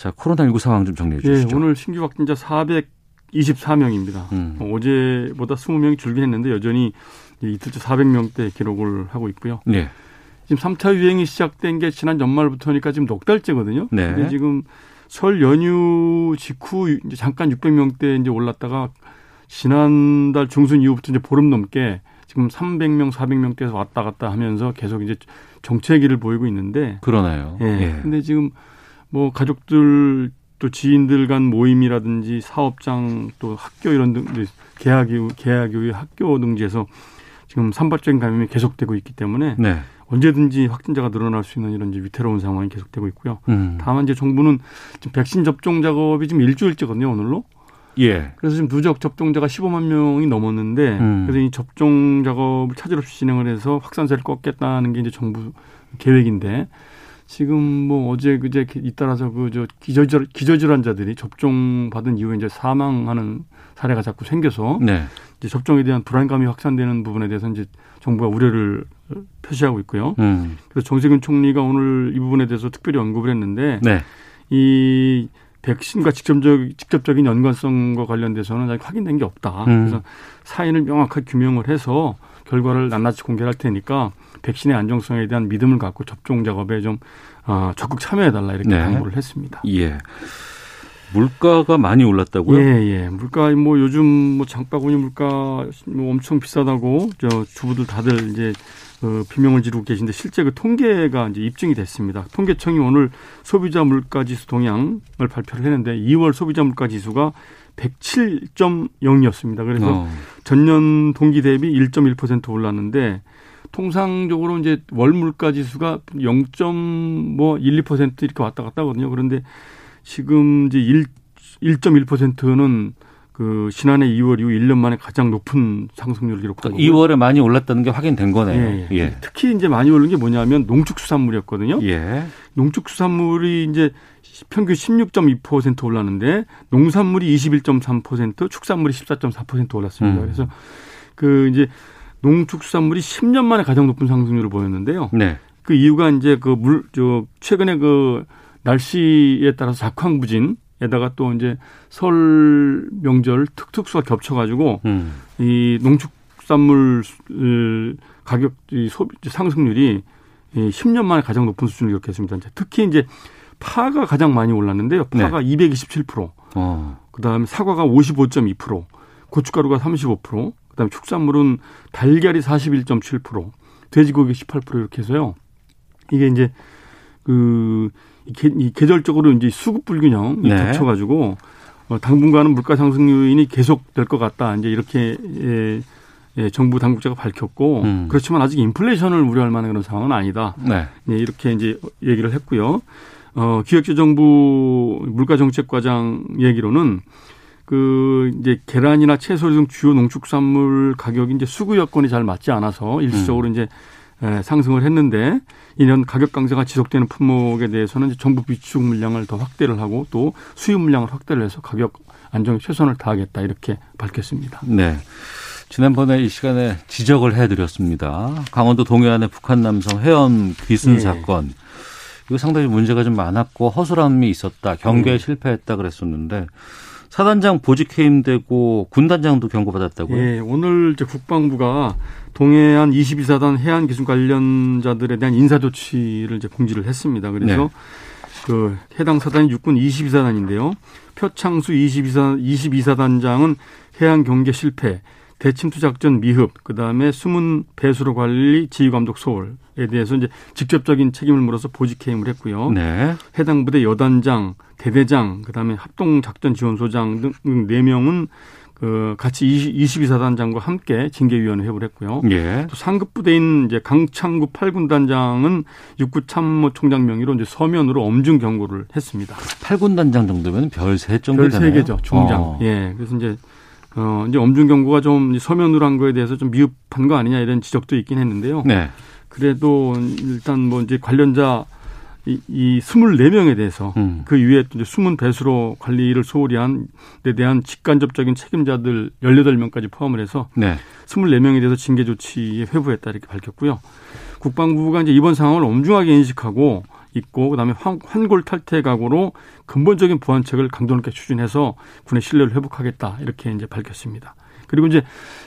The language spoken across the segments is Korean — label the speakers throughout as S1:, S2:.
S1: 자, 코로나19 상황 좀 정리해
S2: 예,
S1: 주시죠.
S2: 오늘 신규 확진자 424명입니다.
S1: 음.
S2: 어제보다 20명이 줄긴 했는데 여전히 이틀째 400명대 기록을 하고 있고요.
S1: 네.
S2: 지금 3차 유행이 시작된 게 지난 연말부터니까 지금 넉 달째거든요.
S1: 네.
S2: 근데 지금 설 연휴 직후 이제 잠깐 600명대 이제 올랐다가 지난달 중순 이후부터 이제 보름 넘게 지금 300명, 400명대에서 왔다 갔다 하면서 계속 이제 정체기를 보이고 있는데
S1: 그러나요.
S2: 예.
S1: 예.
S2: 근데 지금 뭐 가족들 또 지인들 간 모임이라든지 사업장 또 학교 이런 등 계약이 계약의 학교 등지에서 지금 산발적인 감염이 계속되고 있기 때문에
S1: 네.
S2: 언제든지 확진자가 늘어날 수 있는 이런 이제 위태로운 상황이 계속되고 있고요.
S1: 음.
S2: 다만 이제 정부는 지금 백신 접종 작업이 지금 일주일째거든요, 오늘로.
S1: 예.
S2: 그래서 지금 누적 접종자가 15만 명이 넘었는데
S1: 음.
S2: 그래서 이 접종 작업을 차질 없이 진행을 해서 확산세를 꺾겠다는 게 이제 정부 계획인데 지금 뭐 어제 그제 잇따라서 그 저 기저질 기저질환자들이 접종 받은 이후에 이제 사망하는 사례가 자꾸 생겨서
S1: 네.
S2: 이제 접종에 대한 불안감이 확산되는 부분에 대해서 이제 정부가 우려를 표시하고 있고요.
S1: 음.
S2: 그래서 정세균 총리가 오늘 이 부분에 대해서 특별히 언급을 했는데
S1: 네.
S2: 이 백신과 직접적, 직접적인 연관성과 관련돼서는 아직 확인된 게 없다.
S1: 음.
S2: 그래서 사인을 명확하게 규명을 해서 결과를 낱낱이 공개할 테니까 백신의 안정성에 대한 믿음을 갖고 접종 작업에 좀 어, 적극 참여해달라 이렇게
S1: 네.
S2: 당부를 했습니다.
S1: 예. 물가가 많이 올랐다고요?
S2: 예, 예. 물가 뭐 요즘 뭐 장바구니 물가 뭐 엄청 비싸다고 저 주부들 다들 이제 어, 비명을 지르고 계신데 실제 그 통계가 이제 입증이 됐습니다. 통계청이 오늘 소비자 물가 지수 동향을 발표를 했는데 2월 소비자 물가 지수가 107.0이었습니다. 그래서
S1: 어.
S2: 전년 동기 대비 1.1% 올랐는데 통상적으로 이제 월 물가 지수가 0.뭐12% 이렇게 왔다 갔다 하거든요. 그런데 지금 이제 1, 1.1%는 그 지난해 2월 이후 1년 만에 가장 높은 상승률을 기록한
S1: 그러니까
S2: 거고요.
S1: 2월에 많이 올랐다는 게 확인된 거네요.
S2: 예, 예.
S1: 예.
S2: 특히 이제 많이 오른 게 뭐냐면 농축수산물이었거든요.
S1: 예.
S2: 농축수산물이 이제 평균 16.2% 올랐는데 농산물이 21.3%, 축산물이 14.4% 올랐습니다.
S1: 음.
S2: 그래서 그 이제 농축수산물이 10년 만에 가장 높은 상승률을 보였는데요.
S1: 네.
S2: 그 이유가 이제 그 물 저 최근에 그 날씨에 따라서 작황부진에다가 또 이제 설 명절 특특수가 겹쳐가지고
S1: 음.
S2: 이 농축산물 가격 이 소비 상승률이 이 10년 만에 가장 높은 수준을 기록했습니다. 이제 특히 이제 파가 가장 많이 올랐는데요. 파가 227%,
S1: 어.
S2: 그다음에 사과가 55.2%, 고춧가루가 35%, 그다음에 축산물은 달걀이 41.7%, 돼지고기 18% 이렇게 해서요. 이게 이제 그 이 계- 계절적으로 이제 수급 불균형이
S1: 네.
S2: 겹쳐가지고 어, 당분간은 물가 상승 요인이 계속될 것 같다. 이제 이렇게 예, 예, 정부 당국자가 밝혔고
S1: 음.
S2: 그렇지만 아직 인플레이션을 우려할 만한 그런 상황은 아니다.
S1: 네.
S2: 네, 이렇게 이제 얘기를 했고요. 어, 기획재정부 물가정책과장 얘기로는 그 이제 계란이나 채소 등 주요 농축산물 가격이 이제 수급 여건이 잘 맞지 않아서 일시적으로 이제 에, 상승을 했는데 이런 가격 강세가 지속되는 품목에 대해서는 이제 정부 비축 물량을 더 확대를 하고 또 수입 물량을 확대를 해서 가격 안정에 최선을 다하겠다 이렇게 밝혔습니다.
S1: 네. 지난번에 이 시간에 지적을 해드렸습니다. 강원도 동해안의 북한 남성 회원 귀순
S2: 예.
S1: 사건. 이거 상당히 문제가 좀 많았고 허술함이 있었다. 경계에
S2: 음.
S1: 실패했다 그랬었는데 사단장 보직 해임되고 군단장도 경고받았다고요?
S2: 예, 오늘 이제 국방부가 동해안 22사단 해안 기술 관련자들에 대한 인사 조치를 이제 공지를 했습니다. 그래서
S1: 네.
S2: 그 해당 사단이 육군 22사단인데요. 표창수 22사, 22사단장은 해안 경계 실패, 대침투 작전 미흡, 그 다음에 숨은 배수로 관리 지휘 감독 소홀에 대해서 이제 직접적인 책임을 물어서 보직 해임을 했고요.
S1: 네.
S2: 해당 부대 여단장, 대대장, 그 다음에 합동 작전 지원소장 등 네 명은 그 같이 22사단장과 함께 징계위원회 회부를 했고요.
S1: 예.
S2: 또 상급 부대인 이제 강창구 8군단장은 육구 참모총장 명의로 이제 서면으로 엄중 경고를 했습니다.
S1: 8군 단장 정도면 별 세 정도
S2: 별
S1: 되나요?
S2: 세 개죠, 중장.
S1: 어.
S2: 예. 그래서 이제 어 이제 엄중 경고가 좀 서면으로 한 거에 대해서 좀 미흡한 거 아니냐 이런 지적도 있긴 했는데요.
S1: 네.
S2: 그래도 일단 뭐 이제 관련자 이, 이 24명에 대해서
S1: 음.
S2: 그 이후에 또 이제 숨은 배수로 관리를 소홀히 한 데 대한 직간접적인 책임자들 18명까지 포함을 해서
S1: 네.
S2: 24명에 대해서 징계 조치에 회부했다 이렇게 밝혔고요. 국방부가 이제 이번 상황을 엄중하게 인식하고 있고 그다음에 환, 환골 탈퇴 각오로 근본적인 보완책을 강도 높게 추진해서 군의 신뢰를 회복하겠다 이렇게 이제 밝혔습니다. 그리고 이제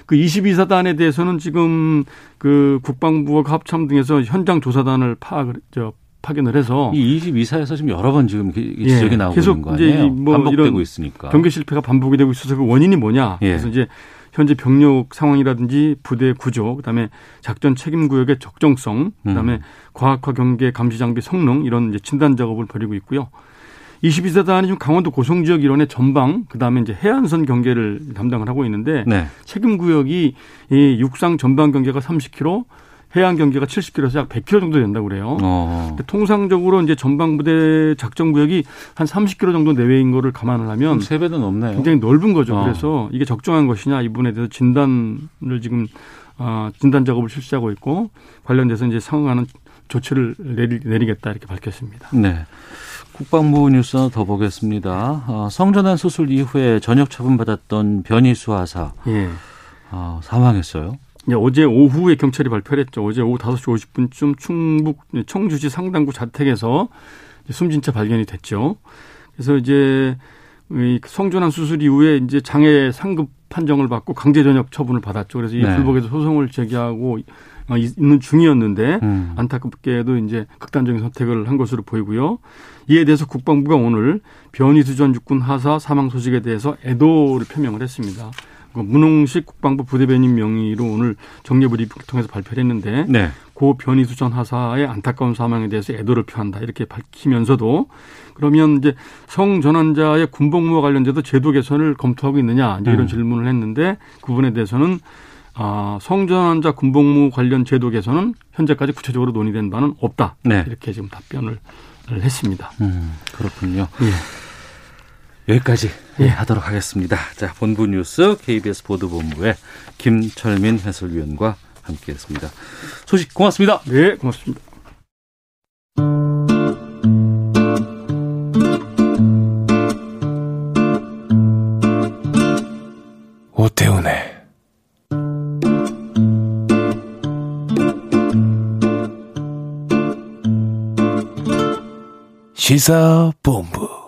S2: 그 22사단에 대해서는 지금 그 국방부와 합참 등에서 현장 조사단을 파악을 저 파견을 해서
S1: 이 22사에서 지금 여러 번 지금 이
S2: 예,
S1: 지적이 나오고
S2: 계속
S1: 있는 거
S2: 이제
S1: 아니에요?
S2: 이뭐
S1: 반복되고
S2: 이런
S1: 있으니까.
S2: 경계 실패가 반복이 되고 있어서 그 원인이 뭐냐?
S1: 예.
S2: 그래서 이제 현재 병력 상황이라든지 부대 구조, 그다음에 작전 책임 구역의 적정성, 그다음에
S1: 음.
S2: 과학화 경계 감시 장비 성능 이런 이제 진단 작업을 벌이고 있고요. 22사단이 지금 강원도 고성 지역 일원의 전방, 그다음에 이제 해안선 경계를 담당을 하고 있는데
S1: 네.
S2: 책임 구역이 이 육상 전방 경계가 30km, 해안 경계가 70km에서 약 100km 정도 된다고 그래요.
S1: 어.
S2: 통상적으로 이제 전방부대 작전 구역이 한 30km 정도 내외인 거를 감안을 하면
S1: 세 배는 넘네요.
S2: 굉장히 넓은 거죠.
S1: 어.
S2: 그래서 이게 적정한 것이냐 이 부분에 대해서 진단을 지금 어, 진단 작업을 실시하고 있고 관련돼서 이제 상응하는 조치를 내리, 내리겠다 이렇게 밝혔습니다.
S1: 네. 국방부 뉴스 하나 더 보겠습니다. 어, 성전환 수술 이후에 전역 처분받았던 변희수 하사
S2: 예.
S1: 어, 사망했어요.
S2: 어제 오후에 경찰이 발표를 했죠. 어제 오후 5시 50분쯤 충북 청주시 상당구 자택에서 숨진 채 발견이 됐죠. 그래서 이제 이 성전환 수술 이후에 이제 장애 상급 판정을 받고 강제 전역 처분을 받았죠. 그래서 이
S1: 네.
S2: 불복에서 소송을 제기하고 어, 있- 있는 중이었는데
S1: 음.
S2: 안타깝게도 이제 극단적인 선택을 한 것으로 보이고요. 이에 대해서 국방부가 오늘 변희수 전 육군 하사 사망 소식에 대해서 애도를 표명을 했습니다. 그 문홍식 국방부 부대변인 명의로 오늘 정례 브리핑을 통해서 발표를 했는데
S1: 네.
S2: 고 변희수 전 하사의 안타까운 사망에 대해서 애도를 표한다 이렇게 밝히면서도 그러면 이제 성 전환자의 군복무와 관련돼서 제도 개선을 검토하고 있느냐 이제 이런
S1: 음.
S2: 질문을 했는데 그 부분에 대해서는 아, 성전환자 군복무 관련 제도 개선은 현재까지 구체적으로 논의된 바는 없다
S1: 네.
S2: 이렇게 지금 답변을 했습니다.
S1: 음, 그렇군요.
S2: 예.
S1: 여기까지 예, 하도록 하겠습니다. 자, 본부 뉴스 KBS 보도본부의 김철민 해설위원과 함께했습니다. 소식 고맙습니다.
S2: 네, 고맙습니다.
S3: 오태훈의 시사본부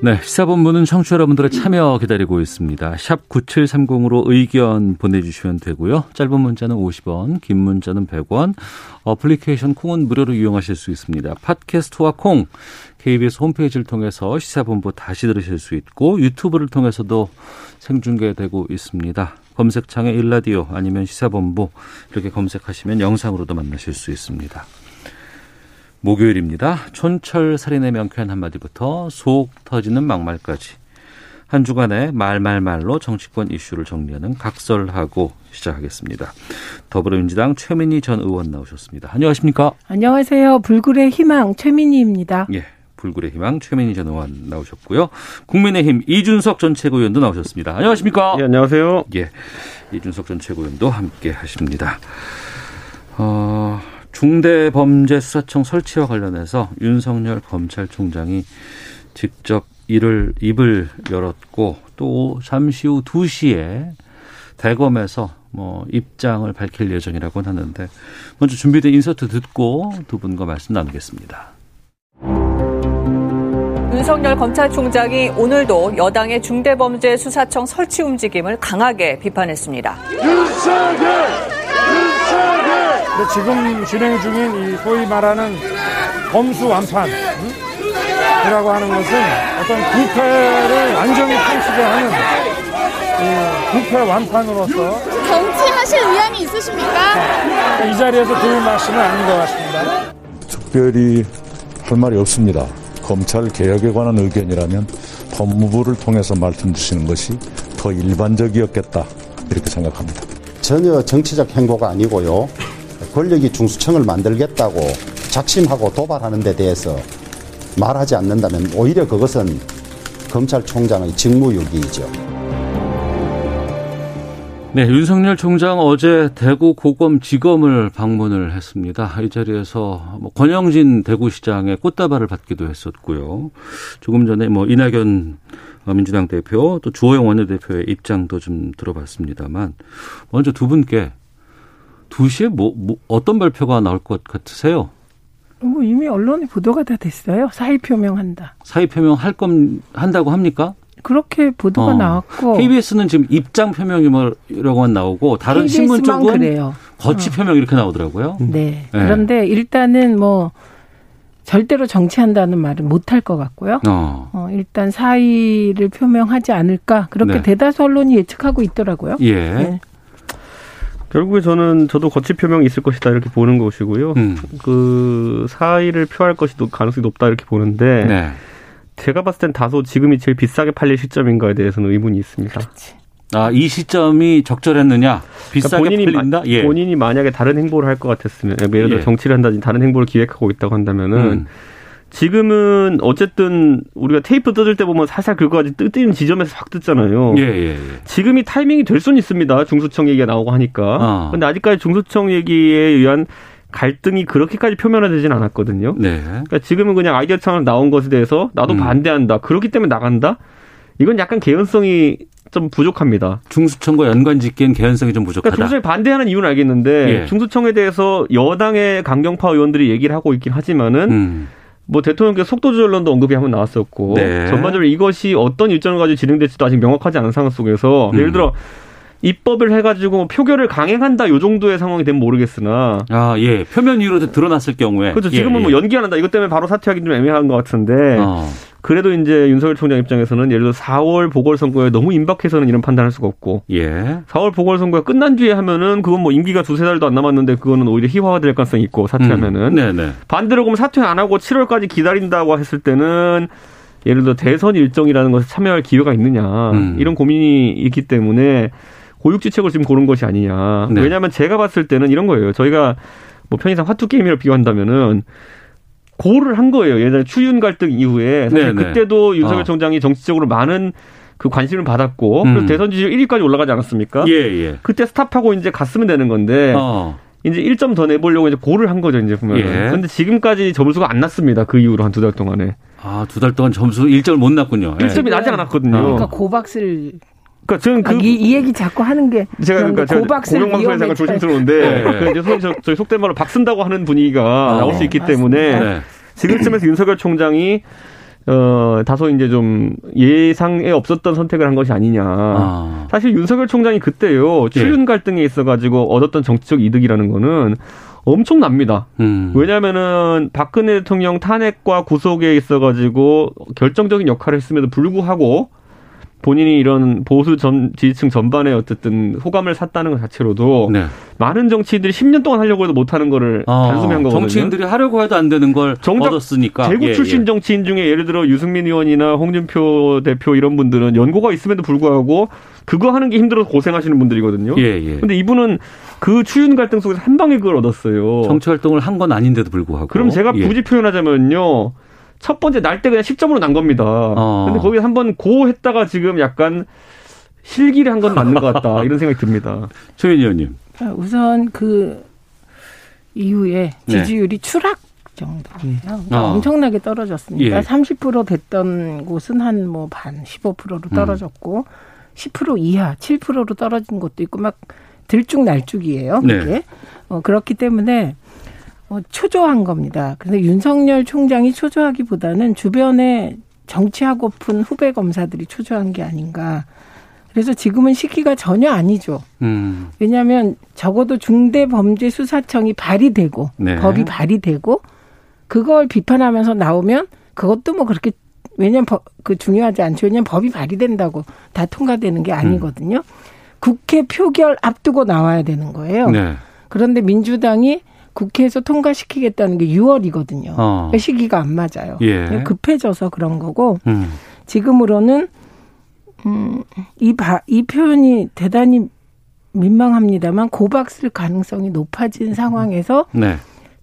S1: 네, 시사본부는 청취자 여러분들의 참여 기다리고 있습니다. 샵 9730으로 의견 보내주시면 되고요. 짧은 문자는 50원, 긴 문자는 100원, 어플리케이션 콩은 무료로 이용하실 수 있습니다. 팟캐스트와 콩, KBS 홈페이지를 통해서 시사본부 다시 들으실 수 있고 유튜브를 통해서도 생중계되고 있습니다. 검색창에 일라디오 아니면 시사본부 이렇게 검색하시면 영상으로도 만나실 수 있습니다. 목요일입니다. 촌철 살인의 명쾌한 한마디부터 속 터지는 막말까지 한 주간의 말말말로 정치권 이슈를 정리하는 각설하고 시작하겠습니다. 더불어민주당 최민희 전 의원 나오셨습니다. 안녕하십니까?
S4: 안녕하세요. 불굴의 희망 최민희입니다.
S1: 예. 불굴의 희망 최민희 전 의원 나오셨고요. 국민의힘 이준석 전 최고위원도 나오셨습니다. 안녕하십니까?
S5: 예, 안녕하세요.
S1: 예. 이준석 전 최고위원도 함께 하십니다. 어, 중대범죄수사청 설치와 관련해서 윤석열 검찰총장이 직접 이를 입을 열었고 또 잠시 후 2시에 대검에서 뭐 입장을 밝힐 예정이라고 하는데 먼저 준비된 인서트 듣고 두 분과 말씀 나누겠습니다.
S5: 윤석열 검찰총장이 오늘도 여당의 중대범죄수사청 설치 움직임을 강하게 비판했습니다. 윤석열!
S6: 윤석열! 지금 진행 중인 이 소위 말하는 검수 완판 이라고 하는 것은 어떤 부패를 완전히 통치게 하는 부패 완판으로서
S7: 정치하실 의향이 있으십니까?
S6: 이 자리에서 도울 말씀은 아닌 것 같습니다.
S8: 특별히 할 말이 없습니다. 검찰 개혁에 관한 의견이라면 법무부를 통해서 말씀 주시는 것이 더 일반적이었겠다 이렇게 생각합니다.
S9: 전혀 정치적 행보가 아니고요. 권력이 중수청을 만들겠다고 작심하고 도발하는 데 대해서 말하지 않는다면 오히려 그것은 검찰총장의 직무유기이죠.
S1: 네, 윤석열 총장 어제 대구 고검지검을 방문을 했습니다. 이 자리에서 뭐 권영진 대구시장의 꽃다발을 받기도 했었고요. 조금 전에 뭐 이낙연 민주당 대표 또 주호영 원내대표의 입장도 좀 들어봤습니다만 먼저 두 분께 2시에 뭐, 뭐 어떤 발표가 나올 것 같으세요?
S4: 뭐 이미 언론에 보도가 다 됐어요. 사의 표명한다.
S1: 사의 표명 할 건 한다고 합니까?
S4: 그렇게 보도가
S1: 어.
S4: 나왔고
S1: KBS는 지금 입장 표명이라고만 나오고 다른 신문 쪽은 그래요. 거치 표명 이렇게 나오더라고요.
S4: 네. 네. 그런데 일단은 뭐 절대로 정치한다는 말은 못할 것 같고요. 어. 어, 일단 사의를 표명하지 않을까 그렇게 네. 대다수 언론이 예측하고 있더라고요.
S1: 예. 네.
S10: 결국에 저는 저도 거치 표명이 있을 것이다 이렇게 보는 것이고요. 음. 그 사의를 표할 것이 가능성이 높다 이렇게 보는데 네. 제가 봤을 땐 다소 지금이 제일 비싸게 팔릴 시점인가에 대해서는 의문이 있습니다.
S1: 그렇지. 아, 이 시점이 적절했느냐? 비싸게 그러니까 본인이 팔린다?
S10: 예. 본인이 만약에 다른 행보를 할 것 같았으면, 예를 들어 예. 정치를 한다든지 다른 행보를 기획하고 있다고 한다면은, 음. 지금은 어쨌든 우리가 테이프 뜯을 때 보면 살살 그거까지 뜯는 지점에서 확 뜯잖아요.
S1: 예, 예, 예.
S10: 지금이 타이밍이 될 수는 있습니다. 중수청 얘기가 나오고 하니까. 어. 근데 아직까지 중수청 얘기에 의한 갈등이 그렇게까지 표면화되지는 않았거든요. 네. 그러니까 지금은 그냥 아이디어 창을 나온 것에 대해서 나도 음. 반대한다. 그렇기 때문에 나간다. 이건 약간 개연성이 좀 부족합니다.
S1: 중수청과 연관 짓기엔 개연성이 좀 부족하다.
S10: 그러니까 중수청이 반대하는 이유는 알겠는데 예. 중수청에 대해서 여당의 강경파 의원들이 얘기를 하고 있긴 하지만은 음. 뭐 대통령께서 속도 조절론도 언급이 한번 나왔었고 네. 전반적으로 이것이 어떤 일정을 가지고 진행될지도 아직 명확하지 않은 상황 속에서 음. 예를 들어 입법을 해가지고 표결을 강행한다 요 정도의 상황이 되면 모르겠으나
S1: 아예 표면 위로 드러났을 경우에
S10: 그렇죠 지금은 예, 뭐 예. 연기 안 한다 이것 때문에 바로 사퇴하기 좀 애매한 것 같은데 어. 그래도 이제 윤석열 총장 입장에서는 예를 들어 4월 보궐선거에 너무 임박해서는 이런 판단할 수가 없고 예. 4월 보궐선거가 끝난 뒤에 하면은 그건 뭐 임기가 두세 달도 안 남았는데 그거는 오히려 희화화될 가능성이 있고 사퇴하면은 음. 네, 네. 반대로 그러면 사퇴 안 하고 7월까지 기다린다고 했을 때는 예를 들어 대선 일정이라는 것에 참여할 기회가 있느냐 음. 이런 고민이 있기 때문에 고육지책을 지금 고른 것이 아니냐. 네. 왜냐하면 제가 봤을 때는 이런 거예요. 저희가 뭐 편의상 화투 게임이라 비유한다면은 고를 한 거예요. 예전에 추윤 갈등 이후에 사실 네, 네. 그때도 윤석열 어. 총장이 정치적으로 많은 그 관심을 받았고 음. 그래서 대선 지지율 1위까지 올라가지 않았습니까? 예, 예. 그때 스탑하고 이제 갔으면 되는 건데 어. 이제 1점 더 내보려고 이제 고를 한 거죠, 이제 보면. 예. 그런데 지금까지 점수가 안 났습니다. 그 이후로 한 두 달 동안에.
S1: 아, 두 달 동안 점수 1점을 못 났군요.
S10: 1점이 예. 나지 않았거든요.
S4: 그러니까 고박을
S10: 그러니까 저는 그
S4: 아, 이, 이, 얘기 자꾸 하는 게
S10: 제가 그러니까 공영방송에서 잠깐 조심스러운데 네. 그 이제 저희 속된 말로 박 쓴다고 하는 분위기가 아, 나올 수 있기 맞습니다. 때문에 네. 지금쯤에서 윤석열 총장이 어, 다소 이제 좀 예상에 없었던 선택을 한 것이 아니냐. 아. 사실 윤석열 총장이 그때요, 출윤 예. 갈등에 있어가지고 얻었던 정치적 이득이라는 거는 엄청납니다. 음. 왜냐면은 박근혜 대통령 탄핵과 구속에 있어가지고 결정적인 역할을 했음에도 불구하고 본인이 이런 보수 전 지지층 전반에 어쨌든 호감을 샀다는 것 자체로도 네. 많은 정치인들이 10년 동안 하려고 해도 못하는 거를 아, 단숨에 한 거거든요.
S1: 정치인들이 하려고 해도 안 되는 걸 얻었으니까.
S10: 대구 예, 출신 예. 정치인 중에 예를 들어 유승민 의원이나 홍준표 대표 이런 분들은 연고가 있음에도 불구하고 그거 하는 게 힘들어서 고생하시는 분들이거든요. 예, 예. 근데 이분은 그 추윤 갈등 속에서 한 방에 그걸 얻었어요.
S1: 정치 활동을 한 건 아닌데도 불구하고.
S10: 그럼 제가 예. 굳이 표현하자면요. 첫 번째 날 때 그냥 10점으로 난 겁니다. 어. 근데 거기 한번 고 했다가 지금 약간 실기를 한 건 맞는 것 같다. 이런 생각이 듭니다.
S1: 최윤희 의원님.
S4: 우선 그 이후에 네. 지지율이 네. 추락 정도예요. 그러니까 어. 엄청나게 떨어졌으니까 예. 30% 됐던 곳은 한 뭐 반 15%로 떨어졌고 음. 10% 이하 7%로 떨어진 곳도 있고 막 들쭉날쭉이에요. 그게 네. 어, 그렇기 때문에 어, 초조한 겁니다. 그래서 윤석열 총장이 초조하기보다는 주변에 정치하고픈 후배 검사들이 초조한 게 아닌가. 그래서 지금은 시기가 전혀 아니죠. 음. 왜냐하면 적어도 중대범죄수사청이 발의되고 네. 법이 발의되고 그걸 비판하면서 나오면 그것도 뭐 그렇게 왜냐면 그 중요하지 않죠. 왜냐면 법이 발의된다고 다 통과되는 게 아니거든요. 음. 국회 표결 앞두고 나와야 되는 거예요. 네. 그런데 민주당이 국회에서 통과시키겠다는 게 6월이거든요. 어. 그 시기가 안 맞아요. 예. 급해져서 그런 거고 음. 지금으로는 음, 이, 바, 이 표현이 대단히 민망합니다만 고박 쓸 가능성이 높아진 상황에서 네.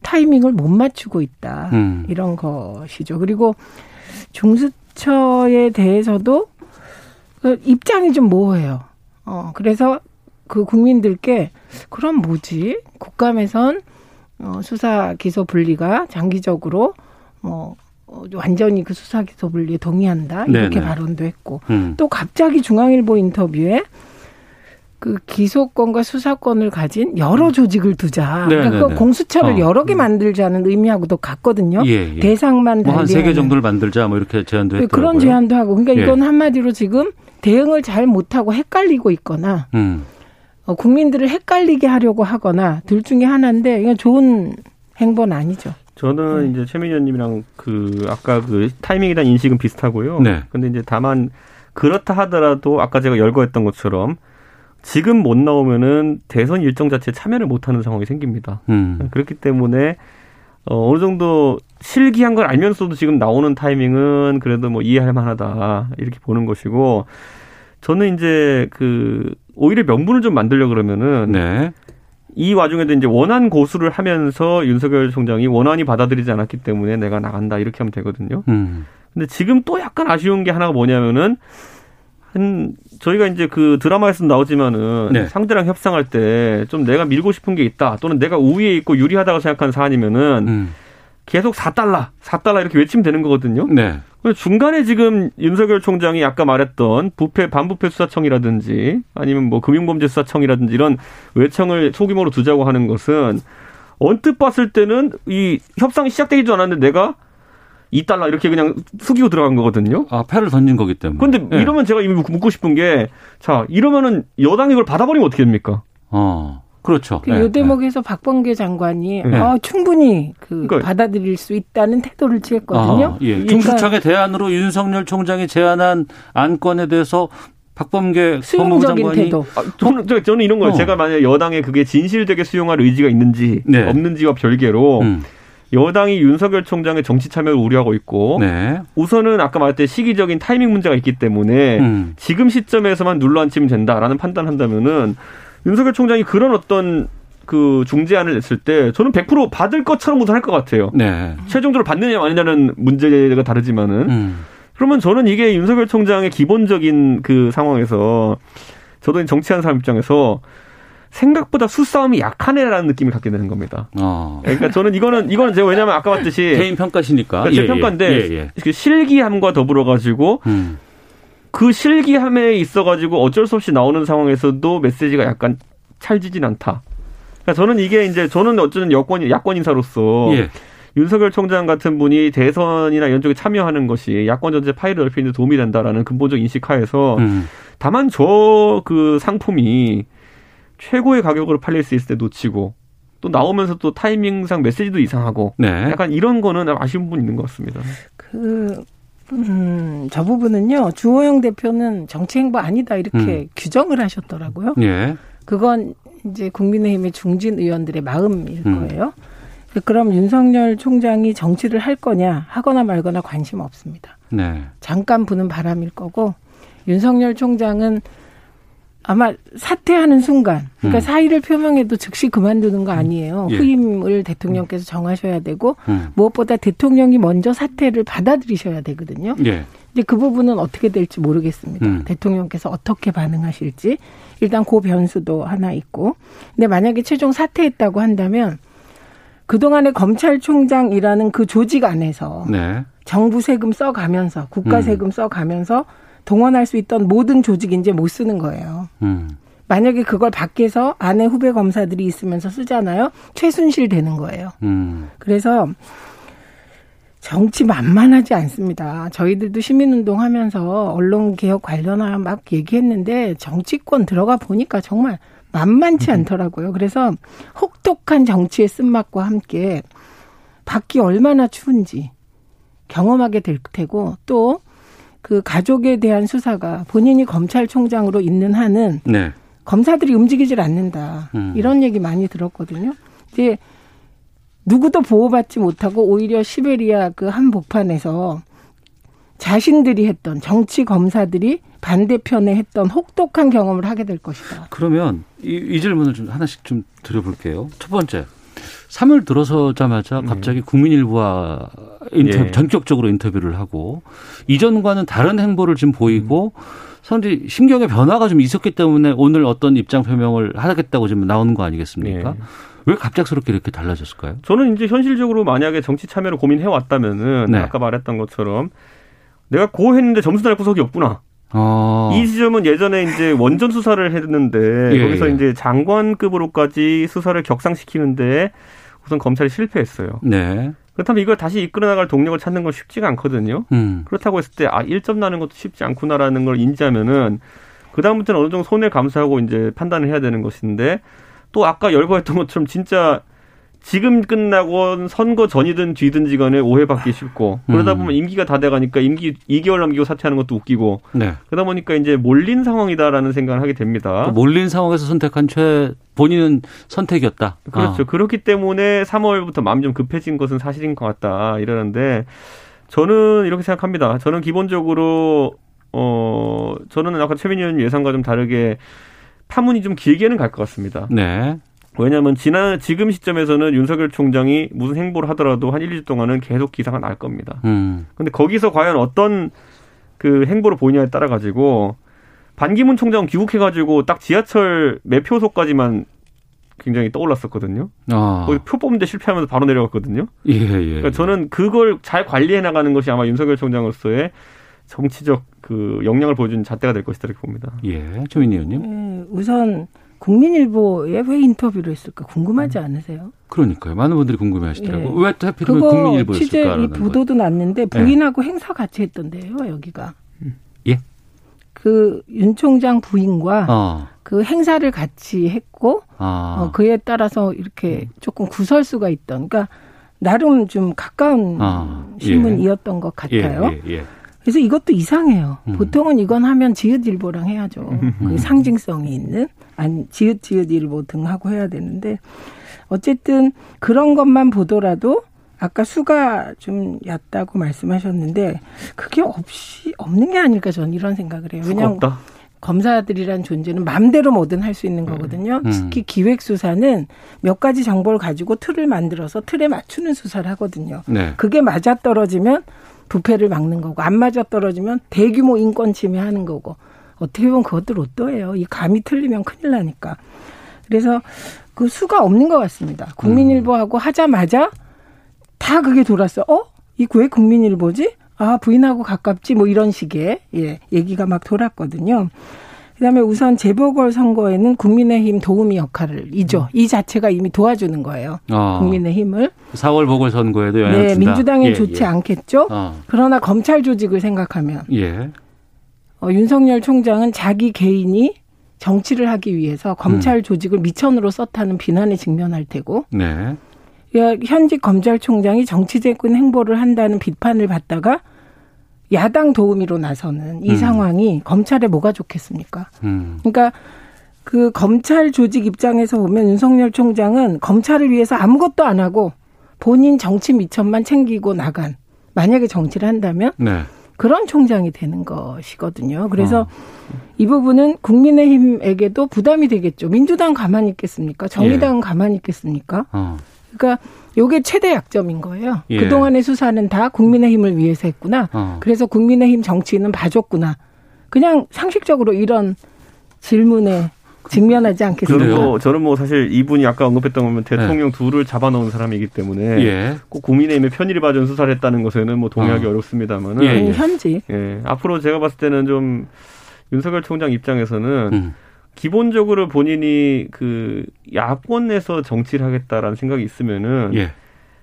S4: 타이밍을 못 맞추고 있다. 음. 이런 것이죠. 그리고 중수처에 대해서도 그 입장이 좀 모호해요. 어, 그래서 그 국민들께 그럼 뭐지? 국감에선 어, 수사 기소 분리가 장기적으로 뭐 어, 완전히 그 수사 기소 분리에 동의한다 이렇게 네네. 발언도 했고 음. 또 갑자기 중앙일보 인터뷰에 그 기소권과 수사권을 가진 여러 조직을 두자. 네네네. 그러니까 그 공수처를 어. 여러 개 만들자는 의미하고도 같거든요. 예, 예. 대상만
S1: 뭐한 세 개 정도를 만들자 뭐 이렇게 제안도 했더라고요.
S4: 그런 제안도 하고. 그러니까 예. 이건 한마디로 지금 대응을 잘 못하고 헷갈리고 있거나 음. 어, 국민들을 헷갈리게 하려고 하거나 둘 중에 하나인데 이건 좋은 행보는 아니죠.
S10: 저는 네. 이제 최민희 의원님이랑 그 아까 그 타이밍에 대한 인식은 비슷하고요. 네. 근데 이제 다만 그렇다 하더라도 아까 제가 열거했던 것처럼 지금 못 나오면은 대선 일정 자체에 참여를 못 하는 상황이 생깁니다. 음. 그렇기 때문에 어, 어느 정도 실기한 걸 알면서도 지금 나오는 타이밍은 그래도 뭐 이해할 만하다 이렇게 보는 것이고 저는 이제 그 오히려 명분을 좀 만들려 그러면은 네. 이 와중에도 이제 원안 고수를 하면서 윤석열 총장이 원안이 받아들이지 않았기 때문에 내가 나간다 이렇게 하면 되거든요. 음. 근데 지금 또 약간 아쉬운 게 하나가 뭐냐면은 한 저희가 이제 그 드라마에서 나오지만은 네. 상대랑 협상할 때 좀 내가 밀고 싶은 게 있다 또는 내가 우위에 있고 유리하다고 생각하는 사안이면은 음. 계속 4달러, 4달러 이렇게 외치면 되는 거거든요. 네. 중간에 지금 윤석열 총장이 아까 말했던 부패 반부패 수사청이라든지 아니면 뭐 금융범죄 수사청이라든지 이런 외청을 소규모로 두자고 하는 것은 언뜻 봤을 때는 이 협상이 시작되기도 않았는데 내가 2달러 이렇게 그냥 숙이고 들어간 거거든요.
S1: 아, 패를 던진 거기 때문에.
S10: 근데 네. 이러면 제가 이미 묻고 싶은 게 자, 이러면은 여당이 이걸 받아버리면 어떻게 됩니까? 어.
S1: 그렇죠.
S4: 그 네. 대목에서 네. 박범계 장관이 네. 어, 충분히 그 그러니까, 받아들일 수 있다는 태도를 취했거든요. 아,
S1: 예. 그러니까 중수청의 대안으로 윤석열 총장이 제안한 안건에 대해서 박범계
S4: 수용적인 태도.
S10: 아, 저는, 저는 이런 거예요. 어. 제가 만약 여당에 그게 진실되게 수용할 의지가 있는지 네. 없는지와 별개로 음. 여당이 윤석열 총장의 정치 참여를 우려하고 있고 네. 우선은 아까 말했듯 시기적인 타이밍 문제가 있기 때문에 음. 지금 시점에서만 눌러 앉히면 된다라는 판단한다면은 윤석열 총장이 그런 어떤 그 중재안을 냈을 때 저는 100% 받을 것처럼 우선 할 것 같아요. 네. 최종적으로 받느냐 마느냐는 문제가 다르지만은 음. 그러면 저는 이게 윤석열 총장의 기본적인 그 상황에서 저도 정치하는 사람 입장에서 생각보다 수싸움이 약하네라는 느낌을 갖게 되는 겁니다. 어. 그러니까 저는 이거는 이거는 제가 왜냐하면 아까 봤듯이
S1: 개인 평가시니까
S10: 그러니까 제 예, 평가인데 예, 예. 그 실기함과 더불어 가지고 음. 그 실기함에 있어가지고 어쩔 수 없이 나오는 상황에서도 메시지가 약간 찰지진 않다. 그러니까 저는 이게 이제 저는 어쨌든 여권 야권 인사로서 예. 윤석열 총장 같은 분이 대선이나 이런 쪽에 참여하는 것이 야권 전체 파일을 넓히는 데 도움이 된다라는 근본적 인식하에서 음. 다만 저 그 상품이 최고의 가격으로 팔릴 수 있을 때 놓치고 또 나오면서 또 타이밍상 메시지도 이상하고 네. 약간 이런 거는 아쉬운 부분이 있는 것 같습니다.
S4: 그 음, 저 부분은요, 주호영 대표는 정치 행보 아니다, 이렇게 음. 규정을 하셨더라고요. 예. 그건 이제 국민의힘의 중진 의원들의 마음일 음. 거예요. 그럼 윤석열 총장이 정치를 할 거냐, 하거나 말거나 관심 없습니다. 네. 잠깐 부는 바람일 거고, 윤석열 총장은 아마 사퇴하는 순간, 그러니까 음. 사의를 표명해도 즉시 그만두는 거 아니에요. 예. 후임을 대통령께서 정하셔야 되고 음. 무엇보다 대통령이 먼저 사퇴를 받아들이셔야 되거든요. 예. 이제 그 부분은 어떻게 될지 모르겠습니다. 음. 대통령께서 어떻게 반응하실지 일단 그 변수도 하나 있고, 근데 만약에 최종 사퇴했다고 한다면 그동안의 검찰총장이라는 그 조직 안에서 네. 정부 세금 써가면서 국가 음. 세금 써가면서 동원할 수 있던 모든 조직이 이제 못 쓰는 거예요. 음. 만약에 그걸 밖에서 아내 후배 검사들이 있으면서 쓰잖아요. 최순실 되는 거예요. 음. 그래서 정치 만만하지 않습니다. 저희들도 시민운동 하면서 언론개혁 관련한 막 얘기했는데 정치권 들어가 보니까 정말 만만치 않더라고요. 그래서 혹독한 정치의 쓴맛과 함께 밖이 얼마나 추운지 경험하게 될 테고 또 그 가족에 대한 수사가 본인이 검찰총장으로 있는 한은 네. 검사들이 움직이질 않는다. 음. 이런 얘기 많이 들었거든요. 이제 누구도 보호받지 못하고 오히려 시베리아 그 한복판에서 자신들이 했던 정치 검사들이 반대편에 했던 혹독한 경험을 하게 될 것이다.
S1: 그러면 이, 이 질문을 좀 하나씩 좀 드려볼게요. 첫 번째, 3월 들어서자마자 네. 갑자기 국민일보와 인터뷰, 예. 전격적으로 인터뷰를 하고 이전과는 다른 행보를 지금 보이고 음. 사람들이 심경의 변화가 좀 있었기 때문에 오늘 어떤 입장 표명을 하겠다고 지금 나오는 거 아니겠습니까? 예. 왜 갑작스럽게 이렇게 달라졌을까요?
S10: 저는 이제 현실적으로 만약에 정치 참여를 고민해 왔다면은 네. 아까 말했던 것처럼 내가 고 했는데 점수 날 구석이 없구나. 어. 이 지점은 예전에 이제 원전 수사를 했는데 예, 거기서 예. 이제 장관급으로까지 수사를 격상시키는데 우선 검찰이 실패했어요. 네. 그렇다면 이걸 다시 이끌어 나갈 동력을 찾는 건 쉽지가 않거든요. 음. 그렇다고 했을 때 아, 1점 나는 것도 쉽지 않구나라는 걸 인지하면은 그다음부터는 어느 정도 손해 감수하고 이제 판단을 해야 되는 것인데 또 아까 열거했던 것처럼 진짜 지금 끝나고 선거 전이든 뒤든지 간에 오해받기 쉽고 그러다 음. 보면 임기가 다 돼가니까 임기 2개월 남기고 사퇴하는 것도 웃기고 네. 그러다 보니까 이제 몰린 상황이다라는 생각을 하게 됩니다.
S1: 몰린 상황에서 선택한 최 본인은 선택이었다.
S10: 그렇죠. 아. 그렇기 때문에 3월부터 마음 좀 급해진 것은 사실인 것 같다 이러는데 저는 이렇게 생각합니다. 저는 기본적으로 어 저는 아까 최민희 의원 예상과 좀 다르게 파문이 좀 길게는 갈 것 같습니다. 네. 왜냐하면 지난 지금 시점에서는 윤석열 총장이 무슨 행보를 하더라도 한 1, 2주 동안은 계속 기사가 날 겁니다. 음. 근데 거기서 과연 어떤 그 행보를 보이냐에 따라 가지고 반기문 총장 귀국해 가지고 딱 지하철 매표소까지만 굉장히 떠올랐었거든요. 아. 거기 표 뽑는데 실패하면서 바로 내려갔거든요. 예, 예. 그러니까 저는 그걸 잘 관리해 나가는 것이 아마 윤석열 총장으로서의 정치적 그 역량을 보여준 잣대가 될 것이다 이렇게 봅니다.
S1: 예, 조민희 의원님.
S4: 네, 우선 국민일보에 왜 인터뷰를 했을까 궁금하지 않으세요?
S1: 그러니까요. 많은 분들이 궁금해하시더라고요. 예. 왜또 하필이면 국민일보였을까? 취재 이
S4: 보도도 났는데 예. 부인하고 예. 행사 같이 했던데요. 여기가.
S1: 예.
S4: 그 윤 총장 부인과 어. 그 행사를 같이 했고 아. 어, 그에 따라서 이렇게 조금 구설수가 있던. 그러니까 나름 좀 가까운 아. 신문이었던 예. 것 같아요. 예, 예, 그래서 이것도 이상해요. 음. 보통은 이건 하면 지읒일보랑 해야죠. 음. 그 상징성이 있는 아니 지읒지읒 일보 등 하고 해야 되는데 어쨌든 그런 것만 보더라도 아까 수가 좀 얕다고 말씀하셨는데 그게 없이 없는 게 아닐까 저는 이런 생각을 해요. 왜냐하면 검사들이란 존재는 맘대로 뭐든 할 수 있는 거거든요. 음. 특히 기획 수사는 몇 가지 정보를 가지고 틀을 만들어서 틀에 맞추는 수사를 하거든요. 네. 그게 맞아 떨어지면 부패를 막는 거고 안 맞아 떨어지면 대규모 인권 침해하는 거고 어떻게 보면 그것도 로또예요. 이 감이 틀리면 큰일 나니까. 그래서 그 수가 없는 것 같습니다. 국민일보하고 하자마자 다 그게 돌았어. 어? 이 왜 국민일보지? 아 부인하고 가깝지 뭐 이런 식의 예 얘기가 막 돌았거든요. 그다음에 우선 재보궐 선거에는 국민의힘 도우미 역할을 이죠. 이 자체가 이미 도와주는 거예요. 어. 국민의힘을.
S1: 4월 보궐 선거에도 영향을
S4: 네, 준다. 민주당에 예, 좋지 예. 않겠죠. 어. 그러나 검찰 조직을 생각하면 예. 어, 윤석열 총장은 자기 개인이 정치를 하기 위해서 검찰 음. 조직을 미천으로 썼다는 비난에 직면할 테고 네. 현직 검찰총장이 정치적인 행보를 한다는 비판을 받다가 야당 도우미로 나서는 이 음. 상황이 검찰에 뭐가 좋겠습니까? 음. 그러니까 그 검찰 조직 입장에서 보면 윤석열 총장은 검찰을 위해서 아무것도 안 하고 본인 정치 미천만 챙기고 나간 만약에 정치를 한다면 네. 그런 총장이 되는 것이거든요. 그래서 어. 이 부분은 국민의힘에게도 부담이 되겠죠. 민주당 가만히 있겠습니까? 정의당은 예. 가만히 있겠습니까? 어. 그러니까 요게 최대 약점인 거예요. 예. 그동안의 수사는 다 국민의힘을 위해서 했구나. 어. 그래서 국민의힘 정치인은 봐줬구나. 그냥 상식적으로 이런 질문에 직면하지 않겠습니까?
S10: 저는 뭐, 저는 뭐 사실 이분이 아까 언급했던 거면 대통령 네. 둘을 잡아놓은 사람이기 때문에 예. 꼭 국민의힘의 편의를 봐준 수사를 했다는 것에는 뭐 동의하기 어. 렵습니다만은
S4: 예, 예. 현지.
S10: 예. 앞으로 제가 봤을 때는 좀 윤석열 총장 입장에서는 음. 기본적으로 본인이 그 야권에서 정치를 하겠다라는 생각이 있으면은 예.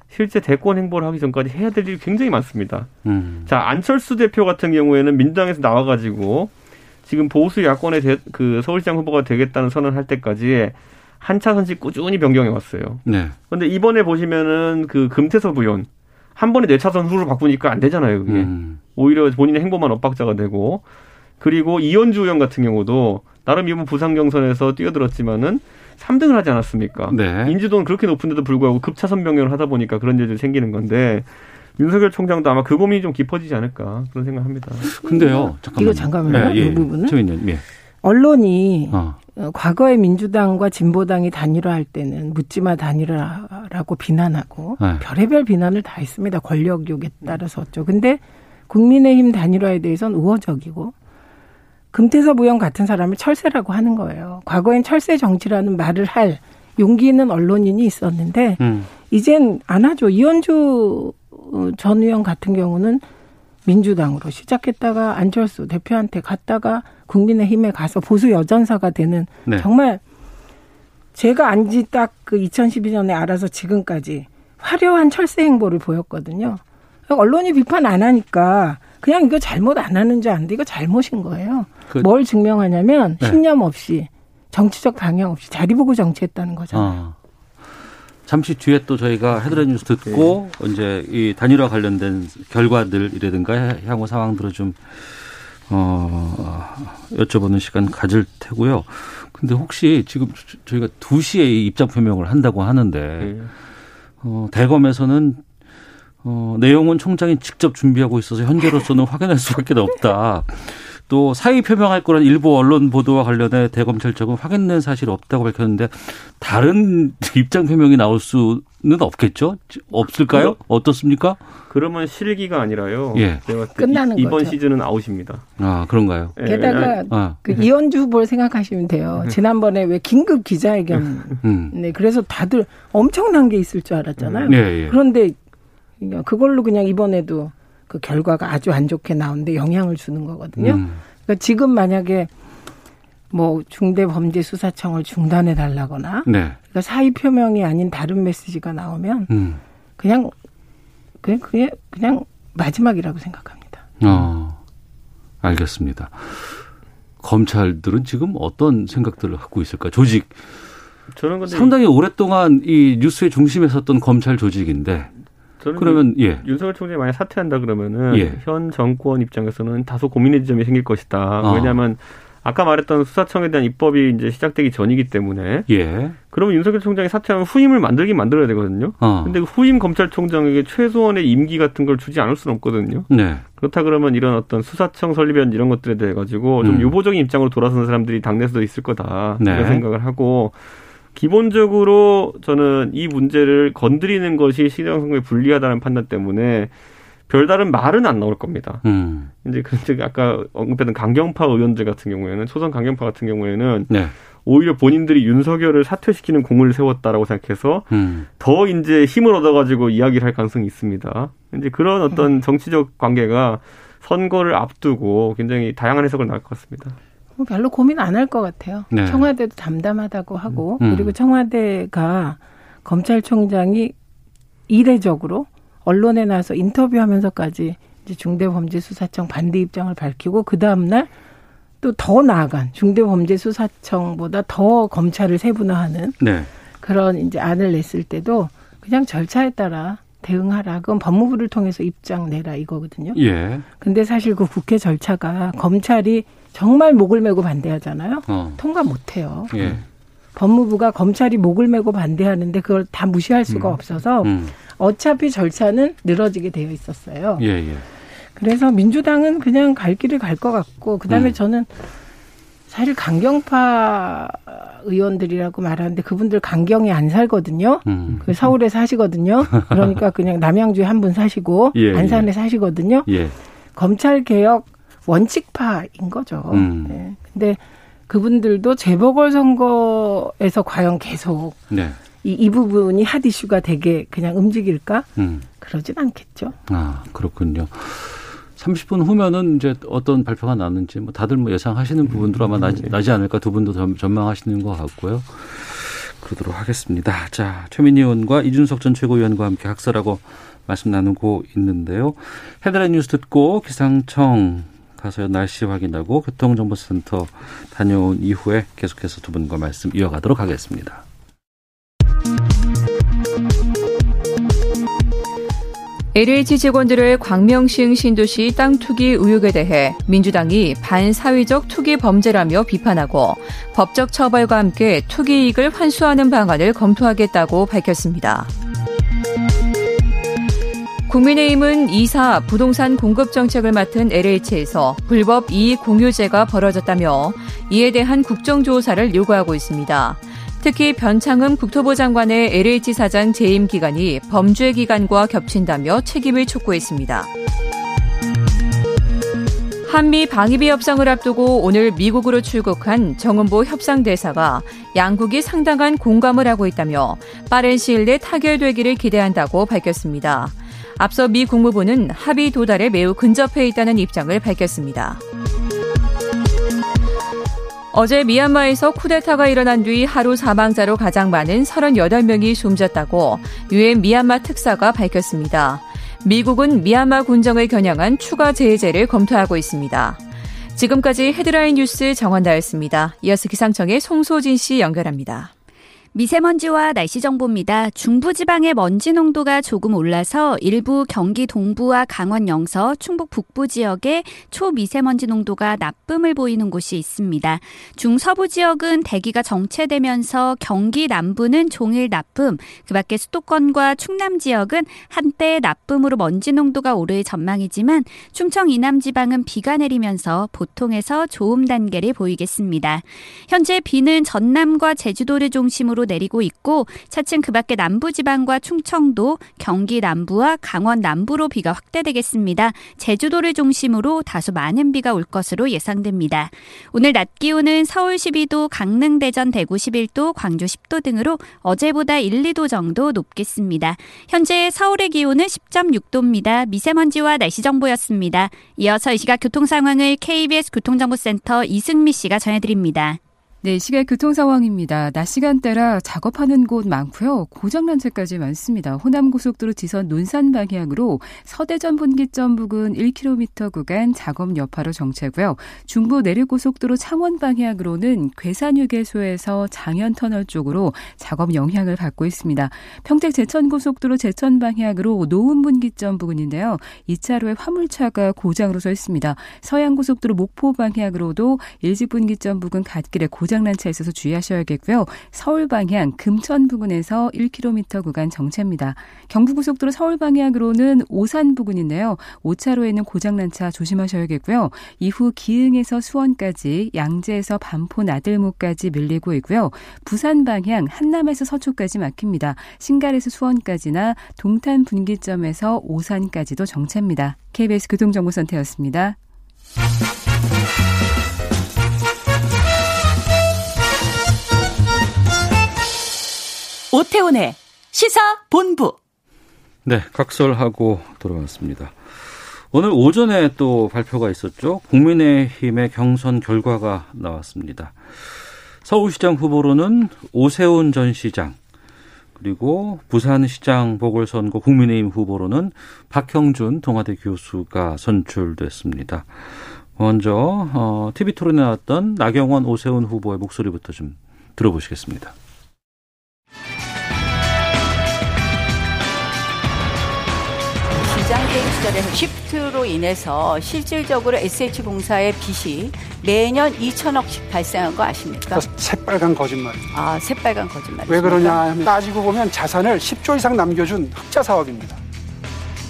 S10: 실제 대권 행보를 하기 전까지 해야 될 일이 굉장히 많습니다. 음. 자 안철수 대표 같은 경우에는 민주당에서 나와가지고 지금 보수 야권의 대, 그 서울시장 후보가 되겠다는 선언을 할 때까지 한 차 선씩 꾸준히 변경해 왔어요. 네. 그런데 이번에 보시면은 그 금태섭 의원 한 번에 네 차선 후로 바꾸니까 안 되잖아요. 그게 음. 오히려 본인의 행보만 엇박자가 되고 그리고 이현주 의원 같은 경우도 나름 이번 부산 경선에서 뛰어들었지만은 3등을 하지 않았습니까? 네. 인지도는 그렇게 높은데도 불구하고 급차선 변경을 하다 보니까 그런 일들이 생기는 건데 윤석열 총장도 아마 그 고민이 좀 깊어지지 않을까 그런 생각합니다.
S1: 근데요, 잠깐만
S4: 이거 잠깐만요. 네, 예, 이 부분은
S1: 예.
S4: 언론이 어. 과거에 민주당과 진보당이 단일화할 때는 묻지마 단일화라고 비난하고 네. 별의별 비난을 다 했습니다. 권력욕에 따라서죠. 근데 국민의힘 단일화에 대해서는 우호적이고 금태섭 의원 같은 사람을 철새라고 하는 거예요. 과거엔 철새 정치라는 말을 할 용기 있는 언론인이 있었는데 음. 이젠 안 하죠. 이현주 전 의원 같은 경우는 민주당으로 시작했다가 안철수 대표한테 갔다가 국민의힘에 가서 보수 여전사가 되는 네. 정말 제가 안지 딱 그 2012년에 알아서 지금까지 화려한 철새 행보를 보였거든요. 언론이 비판 안 하니까 그냥 이거 잘못 안 하는 줄 아는데 이거 잘못인 거예요. 그, 뭘 증명하냐면 네. 신념 없이 정치적 방향 없이 자리 보고 정치했다는 거잖아요. 아.
S1: 잠시 뒤에 또 저희가 헤드라인 뉴스 듣고 네. 이제 이 단일화 관련된 결과들이라든가 향후 상황들을 좀 어, 여쭤보는 시간 가질 테고요. 근데 혹시 지금 저희가 2시에 입장 표명을 한다고 하는데 네. 어, 대검에서는 어, 내용은 총장이 직접 준비하고 있어서 현재로서는 확인할 수밖에 없다. 또 사의 표명할 거란 일부 언론 보도와 관련해 대검찰 측은 확인된 사실이 없다고 밝혔는데 다른 입장 표명이 나올 수는 없겠죠? 없을까요? 어떻습니까?
S10: 그러면 실기가 아니라요.
S4: 예. 끝나는
S10: 이 번
S4: 거죠.
S10: 시즌은 아웃입니다.
S1: 아 그런가요?
S4: 예. 게다가 아. 그 이현주 후보를 생각하시면 돼요. 음. 지난번에 왜 긴급 기자회견, 음. 네 그래서 다들 엄청난 게 있을 줄 알았잖아요. 음. 예, 예. 그런데 그걸로 그냥 이번에도 그 결과가 아주 안 좋게 나오는데 영향을 주는 거거든요. 음. 그러니까 지금 만약에 뭐 중대범죄수사청을 중단해 달라거나 네. 그러니까 사의 표명이 아닌 다른 메시지가 나오면 음. 그냥 그냥 그냥 그냥 마지막이라고 생각합니다.
S1: 어, 알겠습니다. 검찰들은 지금 어떤 생각들을 갖고 있을까? 조직 저는 근데 상당히 오랫동안 이 뉴스의 중심에 섰던 검찰 조직인데
S10: 그러면 예. 윤석열 총장이 만약 사퇴한다 그러면은 예. 현 정권 입장에서는 다소 고민의 지점이 생길 것이다. 어. 왜냐하면 아까 말했던 수사청에 대한 입법이 이제 시작되기 전이기 때문에. 예. 그러면 윤석열 총장이 사퇴하면 후임을 만들긴 만들어야 되거든요. 어. 근데 그 후임 검찰총장에게 최소한의 임기 같은 걸 주지 않을 수는 없거든요. 네. 그렇다 그러면 이런 어떤 수사청 설립연 이런 것들에 대해 가지고 좀 음. 유보적인 입장으로 돌아서는 사람들이 당내에서도 있을 거다. 네. 이런 생각을 하고 기본적으로 저는 이 문제를 건드리는 것이 시장 선거에 불리하다는 판단 때문에 별다른 말은 안 나올 겁니다. 음. 이제 그 아까 언급했던 강경파 의원들 같은 경우에는 초선 강경파 같은 경우에는 네. 오히려 본인들이 윤석열을 사퇴시키는 공을 세웠다라고 생각해서 음. 더 이제 힘을 얻어가지고 이야기를 할 가능성이 있습니다. 이제 그런 어떤 정치적 관계가 선거를 앞두고 굉장히 다양한 해석을 나올 것 같습니다.
S4: 뭐 별로 고민 안 할 것 같아요. 네. 청와대도 담담하다고 하고 음. 그리고 청와대가 검찰총장이 이례적으로 언론에 나와서 인터뷰하면서까지 이제 중대범죄수사청 반대 입장을 밝히고 그 다음 날 또 더 나아간 중대범죄수사청보다 더 검찰을 세분화하는 네. 그런 이제 안을 냈을 때도 그냥 절차에 따라 대응하라. 그건 법무부를 통해서 입장 내라 이거거든요. 예. 근데 사실 그 국회 절차가 검찰이 정말 목을 메고 반대하잖아요. 어. 통과 못 해요. 예. 법무부가 검찰이 목을 메고 반대하는데 그걸 다 무시할 수가 음. 없어서 음. 어차피 절차는 늘어지게 되어 있었어요. 예, 예. 그래서 민주당은 그냥 갈 길을 갈 것 같고 그다음에 음. 저는 사실 강경파 의원들이라고 말하는데 그분들 강경에 안 살거든요. 음. 그 서울에 사시거든요. 그러니까 그냥 남양주에 한 분 사시고 예, 안산에 예. 사시거든요. 예. 검찰 개혁 원칙파인 거죠. 음. 네. 근데 그분들도 재보궐 선거에서 과연 계속 네. 이, 이 부분이 핫 이슈가 되게 그냥 움직일까? 음. 그러진 않겠죠.
S1: 아, 그렇군요. 30분 후면은 이제 어떤 발표가 나는지 뭐 다들 뭐 예상하시는 부분들 아마 나지, 나지 않을까 두 분도 전망하시는 것 같고요. 그러도록 하겠습니다. 자, 최민희 의원과 이준석 전 최고위원과 함께 학설하고 말씀 나누고 있는데요. 헤드라인 뉴스 듣고 기상청 가서 날씨 확인하고 교통정보센터 다녀온 이후에 계속해서 두 분과 말씀 이어가도록 하겠습니다.
S11: LH 직원들의 광명시흥 신도시 땅 투기 의혹에 대해 민주당이 반사회적 투기 범죄라며 비판하고 법적 처벌과 함께 투기 이익을 환수하는 방안을 검토하겠다고 밝혔습니다. 국민의힘은 이사 부동산 공급 정책을 맡은 LH에서 불법 이익 공유제가 벌어졌다며 이에 대한 국정조사를 요구하고 있습니다. 특히 변창흠 국토부 장관의 LH 사장 재임 기간이 범죄 기간과 겹친다며 책임을 촉구했습니다. 한미 방위비 협상을 앞두고 오늘 미국으로 출국한 정은보 협상대사가 양국이 상당한 공감을 하고 있다며 빠른 시일 내 타결되기를 기대한다고 밝혔습니다. 앞서 미 국무부는 합의 도달에 매우 근접해 있다는 입장을 밝혔습니다. 어제 미얀마에서 쿠데타가 일어난 뒤 하루 사망자로 가장 많은 38명이 숨졌다고 유엔 미얀마 특사가 밝혔습니다. 미국은 미얀마 군정을 겨냥한 추가 제재를 검토하고 있습니다. 지금까지 헤드라인 뉴스 정원다였습니다. 이어서 기상청의 송소진 씨 연결합니다.
S12: 미세먼지와 날씨 정보입니다. 중부지방의 먼지 농도가 조금 올라서 일부 경기 동부와 강원 영서, 충북 북부 지역에 초미세먼지 농도가 나쁨을 보이는 곳이 있습니다. 중서부 지역은 대기가 정체되면서 경기 남부는 종일 나쁨, 그 밖에 수도권과 충남 지역은 한때 나쁨으로 먼지 농도가 오를 전망이지만 충청 이남 지방은 비가 내리면서 보통에서 좋음 단계를 보이겠습니다. 현재 비는 전남과 제주도를 중심으로 중으로 내리고 있고 차츰 그 밖에 남부지방과 충청도, 경기 남부와 강원 남부로 비가 확대되겠습니다. 제주도를 중심으로 다소 많은 비가 올 것으로 예상됩니다. 오늘 낮 기온은 서울 12도, 강릉, 대전, 대구 11도, 광주 10도 등으로 어제보다 1, 2도 정도 높겠습니다. 현재 서울의 기온은 10.6도입니다. 미세먼지와 날씨 정보였습니다. 이어서 이 시각 교통 상황을 KBS 교통정보센터 이승미 씨가 전해드립니다.
S13: 네, 시각 교통 상황입니다. 낮 시간대라 작업하는 곳 많고요. 고장난 채까지 많습니다. 호남 고속도로 지선 논산 방향으로 서대전 분기점 부근 1km 구간 작업 여파로 정체고요. 중부 내륙 고속도로 창원 방향으로는 괴산 휴게소에서 장현 터널 쪽으로 작업 영향을 받고 있습니다. 평택 제천 고속도로 제천 방향으로 노은 분기점 부근인데요. 2차로에 화물차가 고장으로 서 있습니다. 서양 고속도로 목포 방향으로도 일직 분기점 부근 갓길에 고장 고장난 차 있어서 주의하셔야겠고요. 서울 방향 금천 부근에서 1km 구간 정체입니다. 경부고속도로 서울 방향으로는 오산 부근인데요. 5차로에는 고장난 차 조심하셔야겠고요. 이후 기흥에서 수원까지 양재에서 반포 나들목까지 밀리고 있고요. 부산 방향 한남에서 서초까지 막힙니다. 신갈에서 수원까지나 동탄 분기점에서 오산까지도 정체입니다. KBS 교통정보센터였습니다.
S14: 오태훈의 시사 본부.
S1: 네, 각설하고 돌아왔습니다. 오늘 오전에 또 발표가 있었죠. 국민의힘의 경선 결과가 나왔습니다. 서울시장 후보로는 오세훈 전 시장, 그리고 부산시장 보궐선거 국민의힘 후보로는 박형준 동아대 교수가 선출됐습니다. 먼저 어, TV 토론에 나왔던 나경원 오세훈 후보의 목소리부터 좀 들어보시겠습니다.
S15: 시장게임 시절에 시프트로 인해서 실질적으로 SH공사의 빚이 매년 2천억씩 발생한 거 아십니까?
S16: 새빨간 거짓말.
S15: 아, 새빨간 거짓말.
S16: 왜 그러냐 하면 따지고 보면 자산을 10조 이상 남겨준 흑자 사업입니다.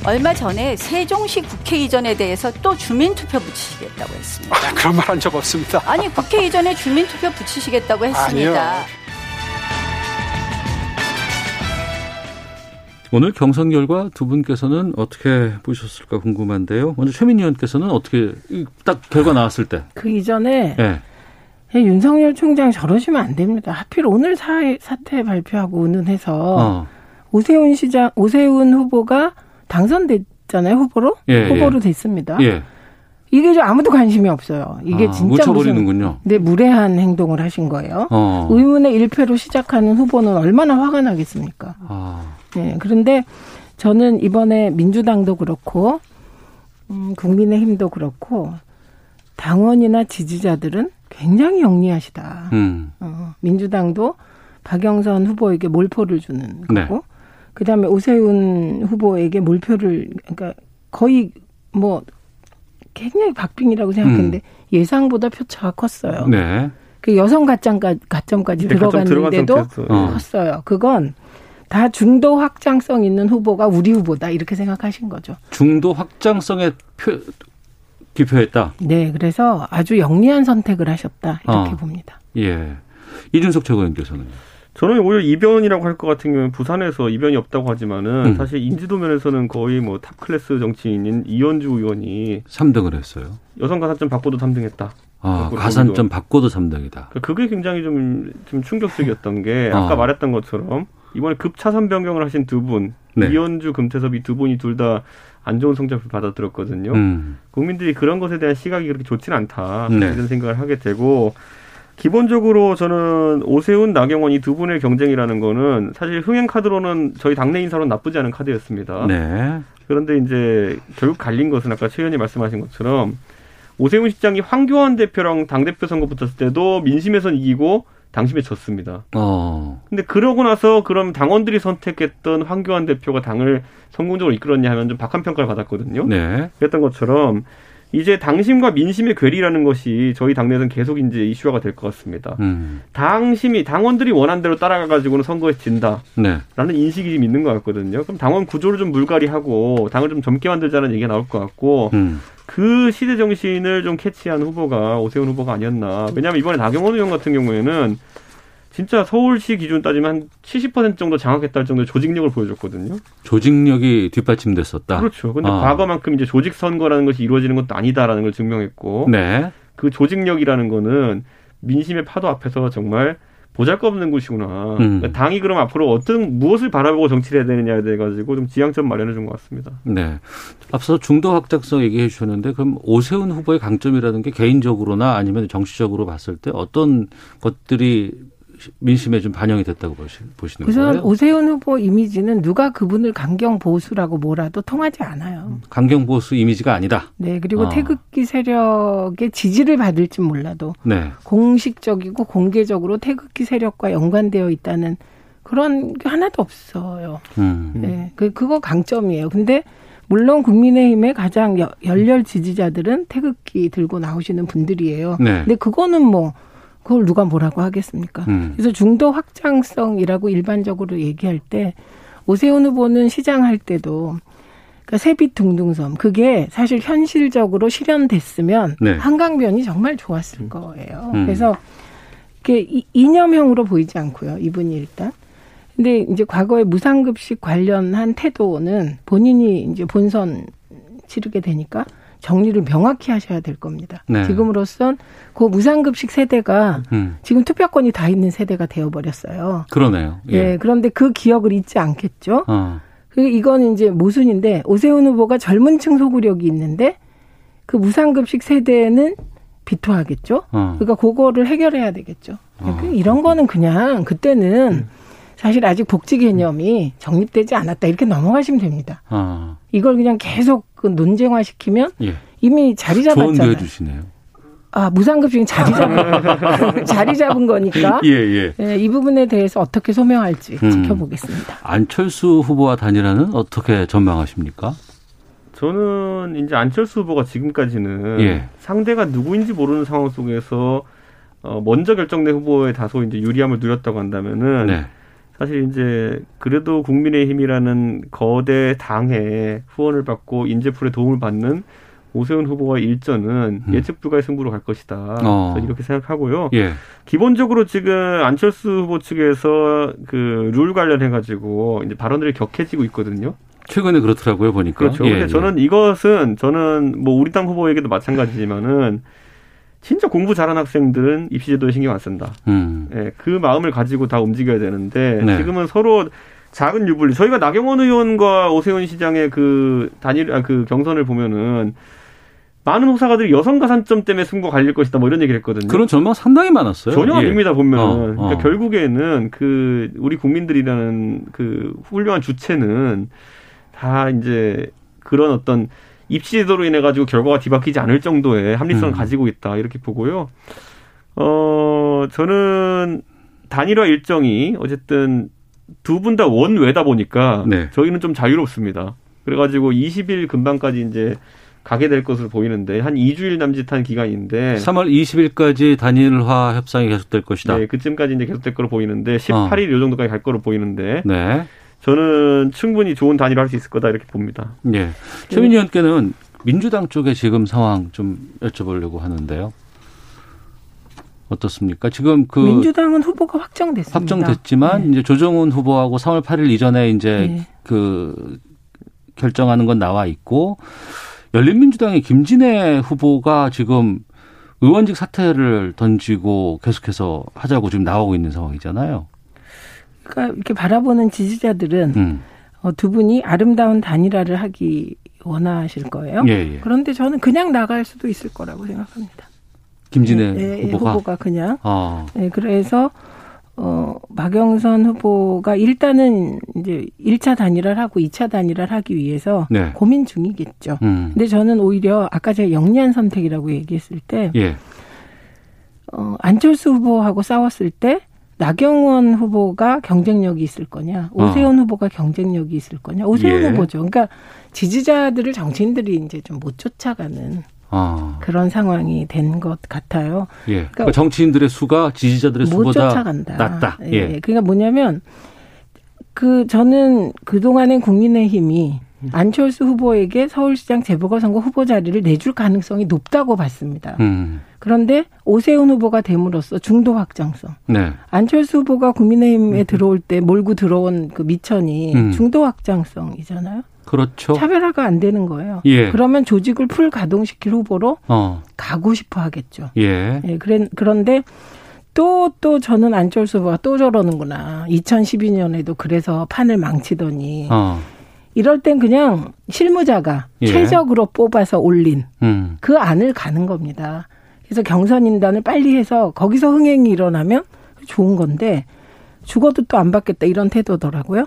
S15: 얼마 전에 세종시 국회 이전에 대해서 또 주민투표 붙이시겠다고 했습니다.
S16: 아, 그런 말 한 적 없습니다.
S15: 아니, 국회 이전에 주민투표 붙이시겠다고 했습니다.
S16: 아니요.
S1: 오늘 경선 결과 두 분께서는 어떻게 보셨을까 궁금한데요. 먼저 최민희 의원께서는 어떻게 딱 결과 나왔을 때
S4: 그 이전에 네. 윤석열 총장 저러시면 안 됩니다. 하필 오늘 사, 사태 발표하고 은은해서 어. 오세훈 시장 오세훈 후보가 당선됐잖아요 후보로 예, 후보로 예. 됐습니다. 예. 이게 좀 아무도 관심이 없어요. 이게
S1: 아,
S4: 진짜
S1: 묻혀버리는군요.
S4: 네, 무례한 행동을 하신 거예요. 어. 의문의 일패로 시작하는 후보는 얼마나 화가 나겠습니까? 아. 네, 그런데 저는 이번에 민주당도 그렇고 음, 국민의힘도 그렇고 당원이나 지지자들은 굉장히 영리하시다. 음. 어, 민주당도 박영선 후보에게 몰표를 주는 네. 거고, 네. 그 다음에 오세훈 후보에게 몰표를 그러니까 거의 뭐 굉장히 박빙이라고 생각했는데 음. 예상보다 표차가 컸어요. 네. 그 여성 가점까지, 가점까지 네, 들어갔는데도 가점 컸어요. 그건 다 중도 확장성 있는 후보가 우리 후보다 이렇게 생각하신 거죠.
S1: 중도 확장성의 표, 기표했다.
S4: 네, 그래서 아주 영리한 선택을 하셨다 이렇게 어. 봅니다.
S1: 예, 이준석 최고위원께서는
S10: 저는 오히려 이변이라고 할 것 같은 경우는 부산에서 이변이 없다고 하지만은 음. 사실 인지도 면에서는 거의 뭐 탑 클래스 정치인인 이언주 의원이
S1: 3등을 했어요.
S10: 여성 가산점 받고도 3등했다.
S1: 아, 가산점 받고도 3등이다.
S10: 그게 굉장히 좀, 좀 충격적이었던 게 아까 아. 말했던 것처럼 이번에 급차선 변경을 하신 두 분, 네. 이언주, 금태섭 이 두 분이 둘 다 안 좋은 성적을 받아들었거든요. 음. 국민들이 그런 것에 대한 시각이 그렇게 좋지는 않다. 네. 이런 생각을 하게 되고 기본적으로 저는 오세훈, 나경원 이 두 분의 경쟁이라는 거는 사실 흥행 카드로는 저희 당내 인사로는 나쁘지 않은 카드였습니다. 네. 그런데 이제 결국 갈린 것은 아까 최 의원님 말씀하신 것처럼 오세훈 시장이 황교안 대표랑 당대표 선거 붙었을 때도 민심에선 이기고 당심에 졌습니다. 어. 근데 그러고 나서 그럼 당원들이 선택했던 황교안 대표가 당을 성공적으로 이끌었냐 하면 좀 박한 평가를 받았거든요. 네. 그랬던 것처럼 이제 당심과 민심의 괴리라는 것이 저희 당내에서는 계속 이제 이슈화가 될 것 같습니다. 음. 당심이 당원들이 원한 대로 따라가 가지고는 선거에 진다라는 네. 인식이 좀 있는 것 같거든요. 그럼 당원 구조를 좀 물갈이하고 당을 좀 젊게 만들자는 얘기가 나올 것 같고 음. 그 시대 정신을 좀 캐치한 후보가 오세훈 후보가 아니었나. 왜냐하면 이번에 나경원 의원 같은 경우에는 진짜 서울시 기준 따지면 한 70% 정도 장악했다 정도의 조직력을 보여줬거든요.
S1: 조직력이 뒷받침됐었다.
S10: 그렇죠. 근데 아. 과거만큼 이제 조직 선거라는 것이 이루어지는 것도 아니다라는 걸 증명했고, 네. 그 조직력이라는 거는 민심의 파도 앞에서 정말 보잘것없는 곳이구나. 음. 그러니까 당이 그럼 앞으로 어떤 무엇을 바라보고 정치를 해야 되느냐에 대해 가지고 좀 지향점 마련해 준 것 같습니다.
S1: 네. 앞서 중도 확장성 얘기해 주셨는데 그럼 오세훈 후보의 강점이라는 게 개인적으로나 아니면 정치적으로 봤을 때 어떤 것들이 민심에 좀 반영이 됐다고 보시는
S4: 우선
S1: 거예요?
S4: 오세훈 후보 이미지는 누가 그분을 강경 보수라고 뭐라도 통하지 않아요.
S1: 강경 보수 이미지가 아니다.
S4: 네, 그리고 아. 태극기 세력의 지지를 받을지 몰라도 네. 공식적이고 공개적으로 태극기 세력과 연관되어 있다는 그런 게 하나도 없어요. 음. 네, 그 그거 강점이에요. 근데 물론 국민의힘의 가장 열렬 지지자들은 태극기 들고 나오시는 분들이에요. 네. 근데 그거는 뭐 그걸 누가 뭐라고 하겠습니까? 음. 그래서 중도 확장성이라고 일반적으로 얘기할 때 오세훈 후보는 시장할 때도 그러니까 세빛 둥둥섬 그게 사실 현실적으로 실현됐으면 네. 한강변이 정말 좋았을 거예요. 음. 그래서 이게 이념형으로 보이지 않고요. 이분이 일단. 근데 이제 과거에 무상급식 관련한 태도는 본인이 이제 본선 치르게 되니까 정리를 명확히 하셔야 될 겁니다. 네. 지금으로선 그 무상급식 세대가 음. 지금 투표권이 다 있는 세대가 되어버렸어요.
S1: 그러네요.
S4: 예. 예. 그런데 그 기억을 잊지 않겠죠. 어. 그 이건 이제 모순인데 오세훈 후보가 젊은층 소구력이 있는데 그 무상급식 세대는 비토하겠죠. 어. 그러니까 그거를 해결해야 되겠죠. 어. 이런 거는 그냥 그때는 음. 사실 아직 복지 개념이 정립되지 않았다 이렇게 넘어가시면 됩니다. 아. 이걸 그냥 계속 그 논쟁화시키면 예. 이미 자리 잡았잖아요.
S1: 조언도 해주시네요.
S4: 아 무상급식은 자리 잡은 자리 잡은 거니까 예, 예. 예, 이 부분에 대해서 어떻게 소명할지 음. 지켜보겠습니다.
S1: 안철수 후보와 단일화는 어떻게 전망하십니까?
S10: 저는 이제 안철수 후보가 지금까지는 예. 상대가 누구인지 모르는 상황 속에서 어, 먼저 결정된 후보에 다소 이제 유리함을 누렸다고 한다면은. 네. 사실 이제 그래도 국민의힘이라는 거대 당의 후원을 받고 인재풀의 도움을 받는 오세훈 후보와 일전은 음. 예측 불가의 승부로 갈 것이다. 어. 이렇게 생각하고요. 예. 기본적으로 지금 안철수 후보 측에서 그 룰 관련해 가지고 이제 발언들이 격해지고 있거든요.
S1: 최근에 그렇더라고요 보니까.
S10: 그렇죠. 예, 근데 예. 저는 이것은 저는 뭐 우리 당 후보에게도 마찬가지지만은 진짜 공부 잘하는 학생들은 입시제도에 신경 안 쓴다. 음. 예, 그 마음을 가지고 다 움직여야 되는데 네. 지금은 서로 작은 유불리. 저희가 나경원 의원과 오세훈 시장의 그 단일 아, 그 경선을 보면은 많은 호사가들이 여성 가산점 때문에 승부가 갈릴 것이다 뭐 이런 얘기를 했거든요.
S1: 그런 전망 상당히 많았어요.
S10: 전혀
S1: 예.
S10: 아닙니다 보면
S1: 어, 어.
S10: 그러니까 결국에는 그 우리 국민들이라는 그 훌륭한 주체는 다 이제 그런 어떤 입시 제도로 인해 가지고 결과가 뒤바뀌지 않을 정도의 합리성을
S1: 음.
S10: 가지고 있다 이렇게 보고요. 어 저는 단일화 일정이 어쨌든 두 분 다 원외다 보니까
S1: 네.
S10: 저희는 좀 자유롭습니다. 그래가지고 20일 금방까지 이제 가게 될 것으로 보이는데 한 2주일 남짓한 기간인데
S1: 3월 20일까지 단일화 협상이 계속될 것이다.
S10: 네, 그쯤까지 이제 계속될 거로 보이는데 18일 요 정도까지 갈 거로 보이는데
S1: 네.
S10: 저는 충분히 좋은 단일화 할 수 있을 거다 이렇게 봅니다.
S1: 예. 최민희 의원께는 민주당 쪽의 지금 상황 좀 여쭤보려고 하는데요. 어떻습니까? 지금 그
S4: 민주당은 후보가 확정됐습니다.
S1: 확정됐지만 이제 조정훈 후보하고 3월 8일 이전에 이제
S4: 네.
S1: 그 결정하는 건 나와 있고 열린민주당의 김진애 후보가 지금 의원직 사퇴를 던지고 계속해서 하자고 지금 나오고 있는 상황이잖아요.
S4: 그러니까 이렇게 바라보는 지지자들은
S1: 음.
S4: 어, 두 분이 아름다운 단일화를 하기 원하실 거예요.
S1: 예, 예.
S4: 그런데 저는 그냥 나갈 수도 있을 거라고 생각합니다.
S1: 김진애
S4: 예, 예,
S1: 후보가,
S4: 후보가 그냥.
S1: 아.
S4: 네, 그래서 어 박영선 후보가 일단은 이제 1차 단일화를 하고 2차 단일화를 하기 위해서
S1: 네.
S4: 고민 중이겠죠.
S1: 음.
S4: 근데 저는 오히려 아까 제가 영리한 선택이라고 얘기했을 때
S1: 예.
S4: 어, 안철수 후보하고 싸웠을 때 나경원 후보가 경쟁력이 있을 거냐, 오세훈 후보가 경쟁력이 있을 거냐, 오세훈
S1: 어. 예.
S4: 후보죠. 그러니까 지지자들을 정치인들이 이제 좀 못 쫓아가는
S1: 아.
S4: 그런 상황이 된 것 같아요.
S1: 예.
S4: 그러니까
S1: 그러니까 정치인들의 수가 지지자들의
S4: 못
S1: 수보다
S4: 쫓아간다.
S1: 낮다.
S4: 예.
S1: 예.
S4: 그러니까 뭐냐면 그 저는 그 동안의 국민의힘이 안철수 후보에게 서울시장 재보궐선거 후보 자리를 내줄 가능성이 높다고 봤습니다.
S1: 음.
S4: 그런데 오세훈 후보가 됨으로써 중도 확장성.
S1: 네.
S4: 안철수 후보가 국민의힘에 들어올 때 몰고 들어온 그 미천이
S1: 음.
S4: 중도 확장성이잖아요.
S1: 그렇죠.
S4: 차별화가 안 되는 거예요.
S1: 예.
S4: 그러면 조직을 풀 가동시킬 후보로
S1: 어.
S4: 가고 싶어 하겠죠.
S1: 예.
S4: 예, 그래, 그런데 또, 또 저는 안철수 후보가 또 저러는구나. 2012년에도 그래서 판을 망치더니.
S1: 어.
S4: 이럴 땐 그냥 실무자가
S1: 예.
S4: 최적으로 뽑아서 올린
S1: 음.
S4: 그 안을 가는 겁니다. 그래서 경선 인단을 빨리 해서 거기서 흥행이 일어나면 좋은 건데 죽어도 또 안 받겠다 이런 태도더라고요.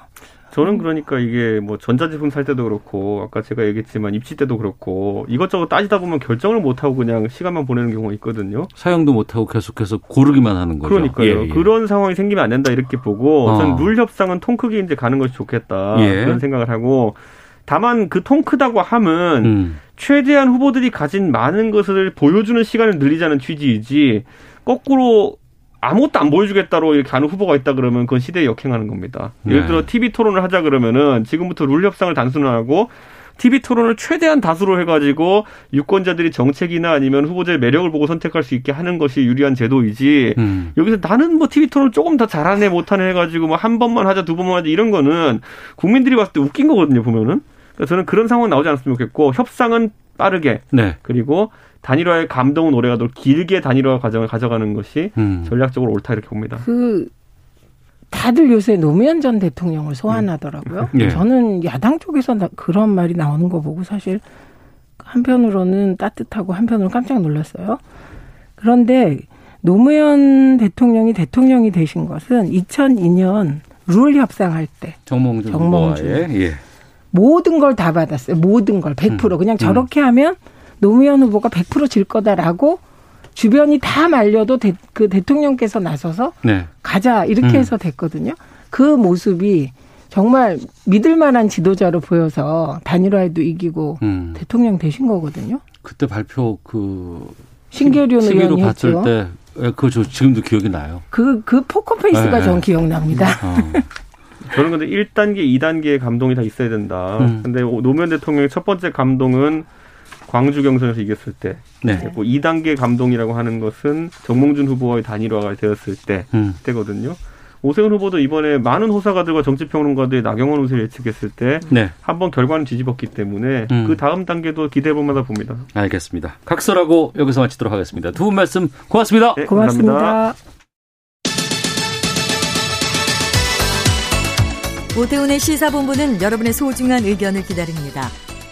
S10: 저는 그러니까 이게 뭐 전자제품 살 때도 그렇고 아까 제가 얘기했지만 입시 때도 그렇고 이것저것 따지다 보면 결정을 못 하고 그냥 시간만 보내는 경우가 있거든요.
S1: 사용도 못 하고 계속해서 고르기만 하는 거죠.
S10: 그러니까요.
S1: 예, 예.
S10: 그런 상황이 생기면 안 된다 이렇게 보고
S1: 어.
S10: 저는 룰 협상은 통 크게 이제 가는 것이 좋겠다
S1: 예.
S10: 그런 생각을 하고 다만 그 통 크다고 함은
S1: 음.
S10: 최대한 후보들이 가진 많은 것을 보여주는 시간을 늘리자는 취지이지 거꾸로 아무것도 안 보여주겠다로 이렇게 하는 후보가 있다 그러면 그건 시대에 역행하는 겁니다. 예를
S1: 네.
S10: 들어 TV 토론을 하자 그러면은 지금부터 룰 협상을 단순화하고 TV 토론을 최대한 다수로 해가지고 유권자들이 정책이나 아니면 후보자의 매력을 보고 선택할 수 있게 하는 것이 유리한 제도이지
S1: 음.
S10: 여기서 나는 뭐 TV 토론 조금 더 잘하네 못하네 해가지고 뭐 한 번만 하자 두 번만 하자 이런 거는 국민들이 봤을 때 웃긴 거거든요 보면은 그래서 저는 그런 상황 나오지 않았으면 좋겠고 협상은 빠르게
S1: 네.
S10: 그리고 단일화의 감동은 오래가도록 길게 단일화 과정을 가져가는 것이
S1: 음.
S10: 전략적으로 옳다 이렇게 봅니다.
S4: 그 다들 요새 노무현 전 대통령을 소환하더라고요.
S10: 예.
S4: 저는 야당 쪽에서 나- 그런 말이 나오는 거 보고 사실 한편으로는 따뜻하고 한편으로는 깜짝 놀랐어요. 그런데 노무현 대통령이 대통령이 되신 것은 2002년 룰 협상할 때
S1: 정몽준,
S4: 정몽준.
S1: 예.
S4: 모든 걸 다 받았어요. 모든 걸 100%
S1: 음.
S4: 그냥 저렇게 하면 노무현 후보가 100%질 거다라고 주변이 다 말려도 대, 그 대통령께서 나서서
S1: 네.
S4: 가자 이렇게
S1: 음.
S4: 해서 됐거든요. 그 모습이 정말 믿을 만한 지도자로 보여서 단일화에도 이기고
S1: 음.
S4: 대통령 되신 거거든요.
S1: 그때 발표 그
S4: 신계륜 의원이
S1: 봤을. 때 예, 그거 저 지금도 기억이 나요.
S4: 그, 그 포커 페이스가
S1: 네.
S4: 전 기억납니다.
S1: 어.
S10: 저는 근데 1단계, 2단계의 감동이 다 있어야 된다.
S1: 음.
S10: 근데 노무현 대통령의 첫 번째 감동은 광주 경선에서 이겼을 때.
S1: 네.
S10: 그리고 2단계 감동이라고 하는 것은 정몽준 후보와의 단일화가 되었을 때
S1: 음.
S10: 때거든요. 오세훈 후보도 이번에 많은 호사가들과 정치평론가들이 나경원 우세를 예측했을 때
S1: 네.
S10: 한번 결과는 뒤집었기 때문에
S1: 음.
S10: 그 다음 단계도 기대해 볼 만하다 봅니다.
S1: 알겠습니다. 각설하고 여기서 마치도록 하겠습니다. 두 분 말씀 고맙습니다.
S10: 네,
S4: 고맙습니다.
S10: 감사합니다.
S17: 오태훈의 시사본부는 여러분의 소중한 의견을 기다립니다.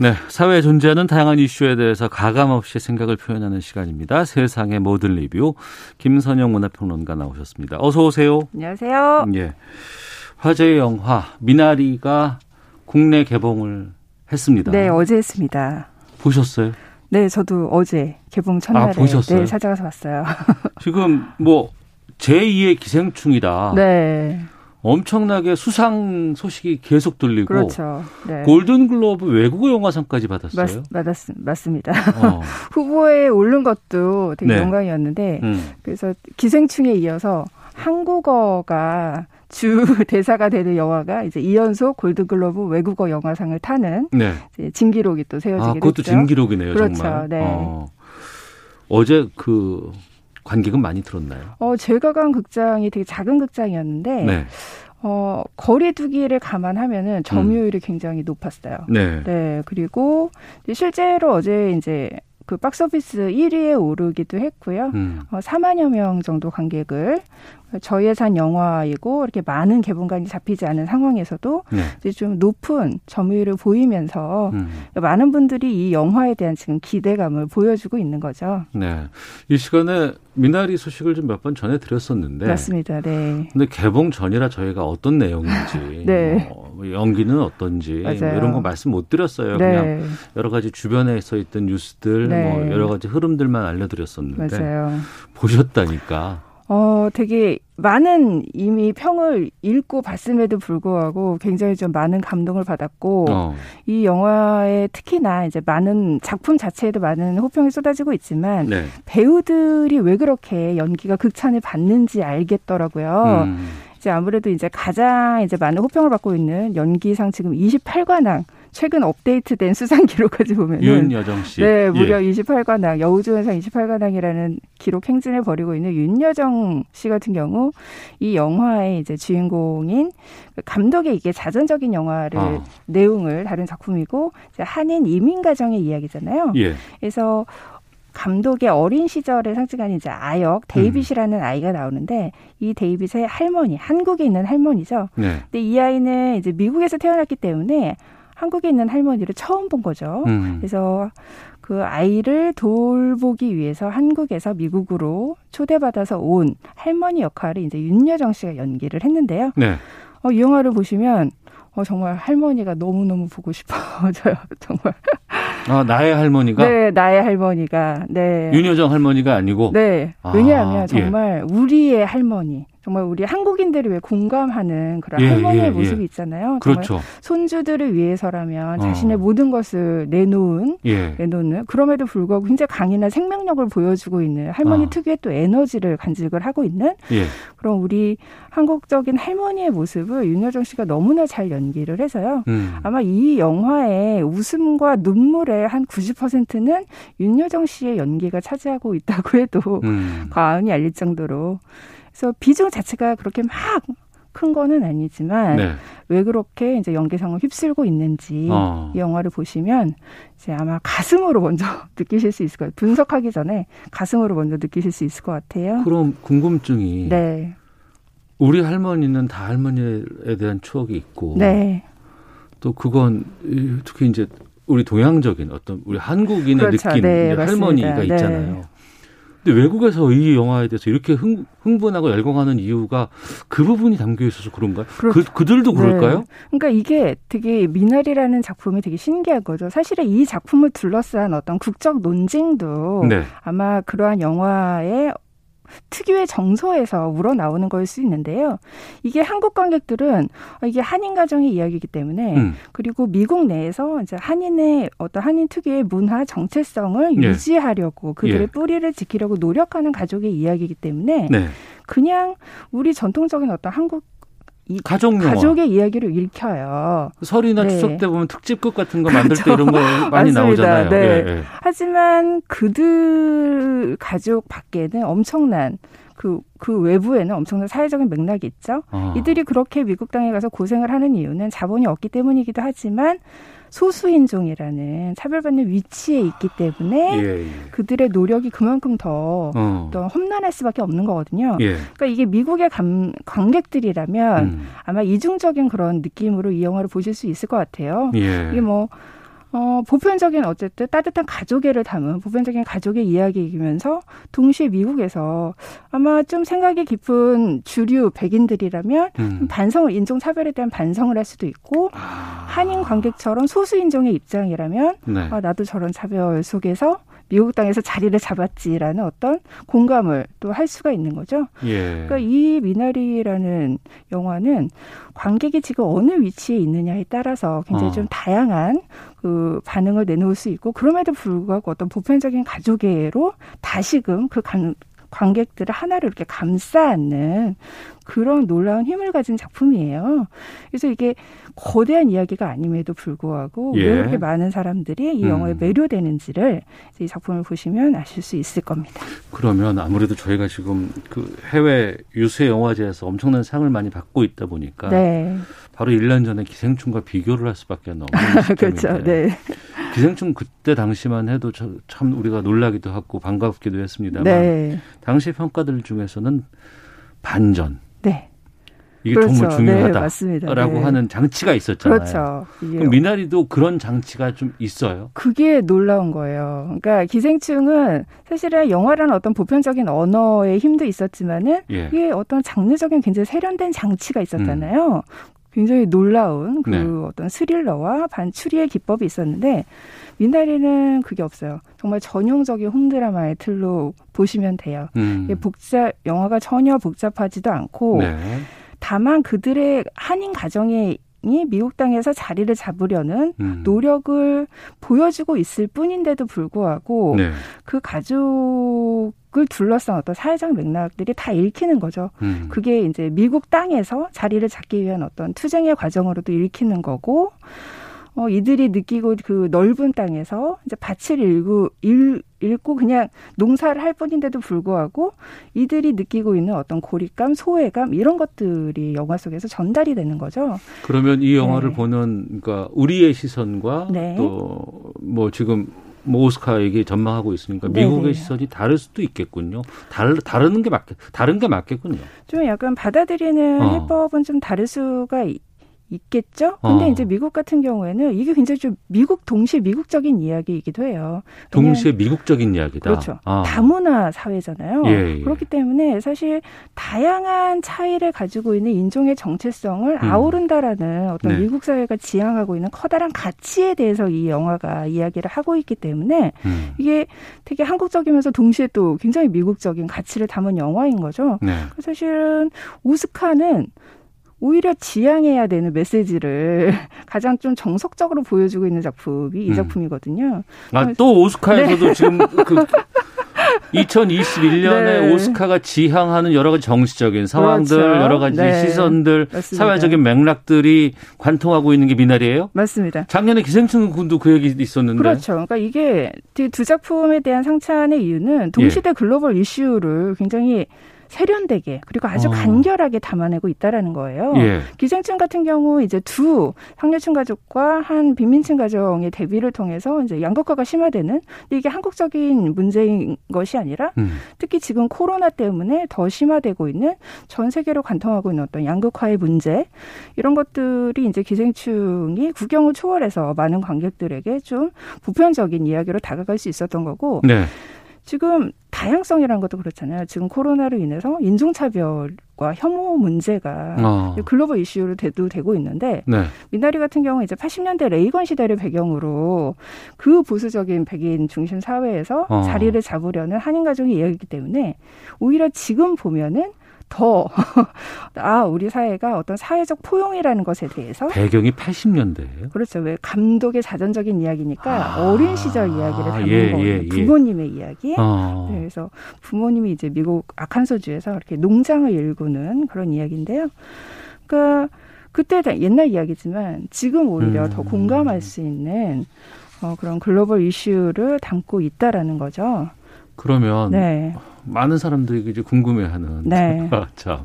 S1: 네, 사회에 존재하는 다양한 이슈에 대해서 가감 없이 생각을 표현하는 시간입니다. 세상의 모든 리뷰 김선영 문화평론가 나오셨습니다. 어서 오세요.
S18: 안녕하세요.
S1: 예. 화제의 영화 미나리가 국내 개봉을 했습니다.
S18: 네, 어제 했습니다.
S1: 보셨어요?
S18: 네, 저도 어제 개봉 첫날에 아, 보셨어요? 네, 찾아가서 봤어요.
S1: 지금 뭐 제2의 기생충이다. 네. 엄청나게 수상 소식이 계속 들리고
S18: 그렇죠. 네.
S1: 골든글로브 외국어 영화상까지 받았어요.
S18: 맞, 맞, 맞습니다. 어. 후보에 오른 것도 되게 네. 영광이었는데 음. 그래서 기생충에 이어서 한국어가 주 대사가 되는 영화가 이제 이연속 골든글로브 외국어 영화상을 타는 네. 진기록이 또 세워지게 아,
S1: 그것도
S18: 됐죠.
S1: 진기록이네요,
S18: 그렇죠.
S1: 정말.
S18: 네.
S1: 어. 어제 그 관객은 많이 들었나요?
S18: 어, 제가 간 극장이 되게 작은 극장이었는데 네. 어, 거리두기를 감안하면은 점유율이 음. 굉장히 높았어요. 네. 네. 그리고 실제로 어제 이제 그 박스오피스 1위에 오르기도 했고요. 음. 어, 4만여 명 정도 관객을 저예산 영화이고 이렇게 많은 개봉관이 잡히지 않은 상황에서도 네. 이제 좀 높은 점유율을 보이면서 음. 많은 분들이 이 영화에 대한 지금 기대감을 보여주고 있는 거죠.
S1: 네. 이 시간에 미나리 소식을 좀 몇 번 전해 드렸었는데
S18: 맞습니다. 네.
S1: 근데 개봉 전이라 저희가 어떤 내용인지 네. 뭐 연기는 어떤지 뭐 이런 거 말씀 못 드렸어요. 네. 그냥 여러 가지 주변에 서 있던 뉴스들 네. 뭐 여러 가지 흐름들만 알려드렸었는데
S18: 맞아요.
S1: 보셨다니까.
S18: 어, 되게 많은 이미 평을 읽고 봤음에도 불구하고 굉장히 좀 많은 감동을 받았고 어. 이 영화에 특히나 이제 많은 작품 자체에도 많은 호평이 쏟아지고 있지만 네. 배우들이 왜 그렇게 연기가 극찬을 받는지 알겠더라고요. 음. 이제 아무래도 이제 가장 이제 많은 호평을 받고 있는 연기상 지금 28관왕 최근 업데이트된 수상 기록까지 보면
S1: 윤여정 씨.
S18: 네, 무려 예. 28관왕, 여우조연상 28관왕이라는 기록 행진을 벌이고 있는 윤여정 씨 같은 경우 이 영화의 이제 주인공인 그 감독의 이게 자전적인 영화를 아. 내용을 다룬 작품이고 한인 이민 가정의 이야기잖아요. 예. 그래서 감독의 어린 시절을 상징하는 이제 아역 데이빗이라는 음. 아이가 나오는데 이 데이빗의 할머니 한국에 있는 할머니죠. 네. 근데 이 아이는 이제 미국에서 태어났기 때문에 한국에 있는 할머니를 처음 본 거죠. 음. 그래서 그 아이를 돌보기 위해서 한국에서 미국으로 초대받아서 온 할머니 역할을 이제 윤여정 씨가 연기를 했는데요. 네. 어, 이 영화를 보시면 어, 정말 할머니가 너무너무 보고 싶어져요. 정말.
S1: 아, 나의 할머니가?
S18: 네, 나의 할머니가. 네.
S1: 윤여정 할머니가 아니고?
S18: 네. 왜냐하면 아, 정말 예. 우리의 할머니. 정말 우리 한국인들이 왜 공감하는 그런 예, 할머니의 예, 예. 모습이 예. 있잖아요.
S1: 그렇죠.
S18: 손주들을 위해서라면 어. 자신의 모든 것을 내놓은 예. 내놓는 그럼에도 불구하고 굉장히 강인한 생명력을 보여주고 있는 할머니 어. 특유의 또 에너지를 간직을 하고 있는 예. 그런 우리 한국적인 할머니의 모습을 윤여정 씨가 너무나 잘 연기를 해서요. 음. 아마 이 영화의 웃음과 눈물의 한 90%는 윤여정 씨의 연기가 차지하고 있다고 해도 음. 과언이 아닐 정도로 그래서 비중 자체가 그렇게 막 큰 거는 아니지만 네. 왜 그렇게 이제 연기상을 휩쓸고 있는지 어. 이 영화를 보시면 이제 아마 가슴으로 먼저 느끼실 수 있을 거예요. 분석하기 전에 가슴으로 먼저 느끼실 수 있을 것 같아요.
S1: 그럼 궁금증이 네. 우리 할머니는 다 할머니에 대한 추억이 있고 네. 또 그건 특히 이제 우리 동양적인 어떤 우리 한국인의 그렇죠. 느낌 네, 할머니가 네. 있잖아요. 근데 외국에서 이 영화에 대해서 이렇게 흥, 흥분하고 열광하는 이유가 그 부분이 담겨 있어서 그런가요? 그, 그들도 네. 그럴까요? 네.
S18: 그러니까 이게 되게 미나리라는 작품이 되게 신기한 거죠. 사실은 이 작품을 둘러싼 어떤 국적 논쟁도 네. 아마 그러한 영화의 특유의 정서에서 우러나오는 거일 수 있는데요. 이게 한국 관객들은 이게 한인 가정의 이야기이기 때문에 음. 그리고 미국 내에서 이제 한인의 어떤 한인 특유의 문화 정체성을 예. 유지하려고 그들의 예. 뿌리를 지키려고 노력하는 가족의 이야기이기 때문에 네. 그냥 우리 전통적인 어떤 한국 이 가족 영화. 가족의 이야기를 읽혀요.
S1: 설이나 네. 추석 때 보면 특집극 같은 거 만들 그렇죠. 때 이런 거 많이 나오잖아요. 네. 예, 예.
S18: 하지만 그들 가족 밖에는 엄청난 그, 그 외부에는 엄청난 사회적인 맥락이 있죠. 어. 이들이 그렇게 미국 땅에 가서 고생을 하는 이유는 자본이 없기 때문이기도 하지만 소수인종이라는 차별받는 위치에 있기 때문에 예, 예. 그들의 노력이 그만큼 더 어. 험난할 수밖에 없는 거거든요. 예. 그러니까 이게 미국의 감, 관객들이라면 음. 아마 이중적인 그런 느낌으로 이 영화를 보실 수 있을 것 같아요. 예. 이게 뭐 어, 보편적인 어쨌든 따뜻한 가족애를 담은 보편적인 가족의 이야기이면서 동시에 미국에서 아마 좀 생각이 깊은 주류 백인들이라면 음. 반성을 인종 차별에 대한 반성을 할 수도 있고 아. 한인 관객처럼 소수 인종의 입장이라면 네. 아, 나도 저런 차별 속에서 미국 땅에서 자리를 잡았지라는 어떤 공감을 또 할 수가 있는 거죠. 예. 그러니까 이 미나리라는 영화는 관객이 지금 어느 위치에 있느냐에 따라서 굉장히 어. 좀 다양한 그 반응을 내놓을 수 있고 그럼에도 불구하고 어떤 보편적인 가족애로 다시금 그 관, 관객들을 하나로 이렇게 감싸 안는 그런 놀라운 힘을 가진 작품이에요. 그래서 이게 거대한 이야기가 아님에도 불구하고 예. 왜 이렇게 많은 사람들이 이 영화에 음. 매료되는지를 이 작품을 보시면 아실 수 있을 겁니다.
S1: 그러면 아무래도 저희가 지금 그 해외 유세 영화제에서 엄청난 상을 많이 받고 있다 보니까 네. 바로 1년 전에 기생충과 비교를 할 수밖에 없는 그렇죠. 네. 기생충 그때 당시만 해도 참 우리가 놀라기도 하고 반갑기도 했습니다만 네. 당시 평가들 중에서는 반전. 네. 이게 그렇죠. 정말 중요하다라고 네, 네. 하는 장치가 있었잖아요. 그렇죠. 그럼 미나리도 그런 장치가 좀 있어요.
S18: 그게 놀라운 거예요. 그러니까 기생충은 사실은 영화라는 어떤 보편적인 언어의 힘도 있었지만은 예. 이게 어떤 장르적인 굉장히 세련된 장치가 있었잖아요. 음. 굉장히 놀라운 그 네. 어떤 스릴러와 반추리의 기법이 있었는데 미나리는 그게 없어요. 정말 전형적인 홈드라마의 틀로 보시면 돼요. 음. 복잡 영화가 전혀 복잡하지도 않고 네. 다만 그들의 한인 가정에 이 미국 땅에서 자리를 잡으려는 음. 노력을 보여주고 있을 뿐인데도 불구하고 네. 그 가족을 둘러싼 어떤 사회적 맥락들이 다 읽히는 거죠. 음. 그게 이제 미국 땅에서 자리를 잡기 위한 어떤 투쟁의 과정으로도 읽히는 거고 어, 이들이 느끼고 그 넓은 땅에서 이제 밭을 일고, 일, 읽고 그냥 농사를 할 뿐인데도 불구하고 이들이 느끼고 있는 어떤 고립감, 소외감 이런 것들이 영화 속에서 전달이 되는 거죠.
S1: 그러면 이 영화를 네. 보는 그러니까 우리의 시선과 네. 또뭐 지금 뭐 오스카 얘기 전망하고 있으니까 미국의 네네. 시선이 다를 수도 있겠군요. 다르 다르는 게 맞겠 다른 게 맞겠군요.
S18: 좀 약간 받아들이는 어. 해법은 좀 다를 수가 있겠죠. 근데 어. 이제 미국 같은 경우에는 이게 굉장히 좀 미국 동시에 미국적인 이야기이기도 해요.
S1: 동시에 미국적인 이야기다.
S18: 그렇죠. 아. 다문화 사회잖아요. 예, 예. 그렇기 때문에 사실 다양한 차이를 가지고 있는 인종의 정체성을 음. 아우른다라는 어떤 네. 미국 사회가 지향하고 있는 커다란 가치에 대해서 이 영화가 이야기를 하고 있기 때문에 음. 이게 되게 한국적이면서 동시에 또 굉장히 미국적인 가치를 담은 영화인 거죠. 네. 사실은 오스카는 오히려 지향해야 되는 메시지를 가장 좀 정석적으로 보여주고 있는 작품이 이 음. 작품이거든요.
S1: 아, 또 오스카에서도 네. 지금 그 2021년에 네. 오스카가 지향하는 여러 가지 정치적인 상황들, 그렇죠. 여러 가지 네. 시선들, 맞습니다. 사회적인 맥락들이 관통하고 있는 게 미나리예요?
S18: 맞습니다.
S1: 작년에 기생충 군도 그 얘기 있었는데.
S18: 그렇죠. 그러니까 이게 두 작품에 대한 상찬의 이유는 동시대 예. 글로벌 이슈를 굉장히 세련되게 그리고 아주 어. 간결하게 담아내고 있다라는 거예요. 예. 기생충 같은 경우 이제 두 상류층 가족과 한 빈민층 가정의 대비를 통해서 이제 양극화가 심화되는 근데 이게 한국적인 문제인 것이 아니라 음. 특히 지금 코로나 때문에 더 심화되고 있는 전 세계로 관통하고 있는 어떤 양극화의 문제 이런 것들이 이제 기생충이 국경을 초월해서 많은 관객들에게 좀 보편적인 이야기로 다가갈 수 있었던 거고 네. 지금 다양성이라는 것도 그렇잖아요. 지금 코로나로 인해서 인종차별과 혐오 문제가 어. 글로벌 이슈로 대도 되고 있는데 네. 미나리 같은 경우 이제 80년대 레이건 시대를 배경으로 그 보수적인 백인 중심 사회에서 어. 자리를 잡으려는 한인 가족의 이야기이기 때문에 오히려 지금 보면은 더, 아, 우리 사회가 어떤 사회적 포용이라는 것에 대해서.
S1: 배경이 80년대예요
S18: 그렇죠. 왜 감독의 자전적인 이야기니까 아, 어린 시절 이야기를 담은 예, 거예요. 예, 예. 부모님의 이야기. 어. 네, 그래서 부모님이 이제 미국 아칸소주에서 이렇게 농장을 일구는 그런 이야기인데요. 그러니까 그때 옛날 이야기지만 지금 오히려 음. 더 공감할 수 있는 어, 그런 글로벌 이슈를 담고 있다라는 거죠.
S1: 그러면 네. 많은 사람들이 이제 궁금해하는.
S18: 네.
S1: 자.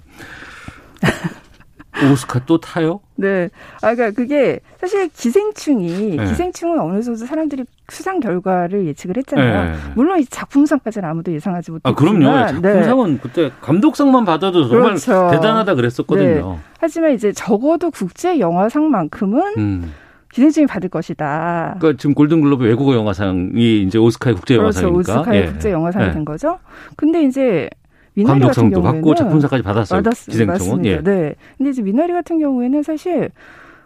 S1: 오스카 또 타요?
S18: 네. 아, 그러니까 그게 사실 기생충이 네. 기생충은 어느 정도 사람들이 수상 결과를 예측을 했잖아요. 네. 물론 이 작품상까지는 아무도 예상하지 못했지만.
S1: 아, 그럼요. 작품상은 네. 그때 감독상만 받아도 정말 그렇죠. 대단하다 그랬었거든요.
S18: 네. 하지만 이제 적어도 국제 영화상만큼은 음. 기생충이 받을 것이다.
S1: 그러니까 지금 골든글로브 외국어 영화상이 이제 오스카의 국제 영화상이니까.
S18: 그렇죠. 오스카의 예. 국제 영화상이 예. 된 거죠. 근데 이제
S1: 미나리 같은 경우에는 받고 작품상까지 받았어요. 받았, 기생충은.
S18: 예. 네. 근데 이제 미나리 같은 경우에는 사실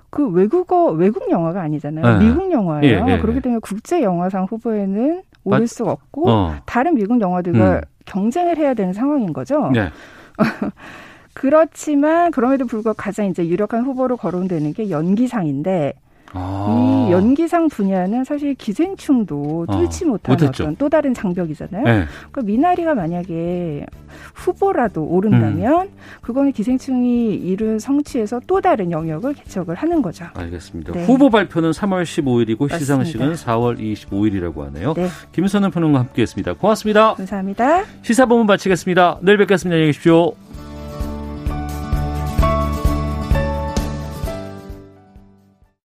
S18: 그 외국어 외국 영화가 아니잖아요. 네. 미국 영화예요. 예, 예, 그렇기 때문에 국제 영화상 후보에는 오를 맞... 수가 없고 어. 다른 미국 영화들과 음. 경쟁을 해야 되는 상황인 거죠. 네. 그렇지만 그럼에도 불구하고 가장 이제 유력한 후보로 거론되는 게 연기상인데 아. 이 연기상 분야는 사실 기생충도 아, 뚫지 아, 못한 못했죠. 어떤 또 다른 장벽이잖아요. 네. 그러니까 미나리가 만약에 후보라도 오른다면 음. 그거는 기생충이 이룬 성취에서 또 다른 영역을 개척을 하는 거죠.
S1: 알겠습니다. 네. 후보 발표는 3월 15일이고 맞습니다. 시상식은 4월 25일이라고 하네요. 네. 김선은 평론가 함께했습니다. 고맙습니다.
S18: 감사합니다.
S1: 시사본문 마치겠습니다. 내일 뵙겠습니다. 안녕히 계십시오.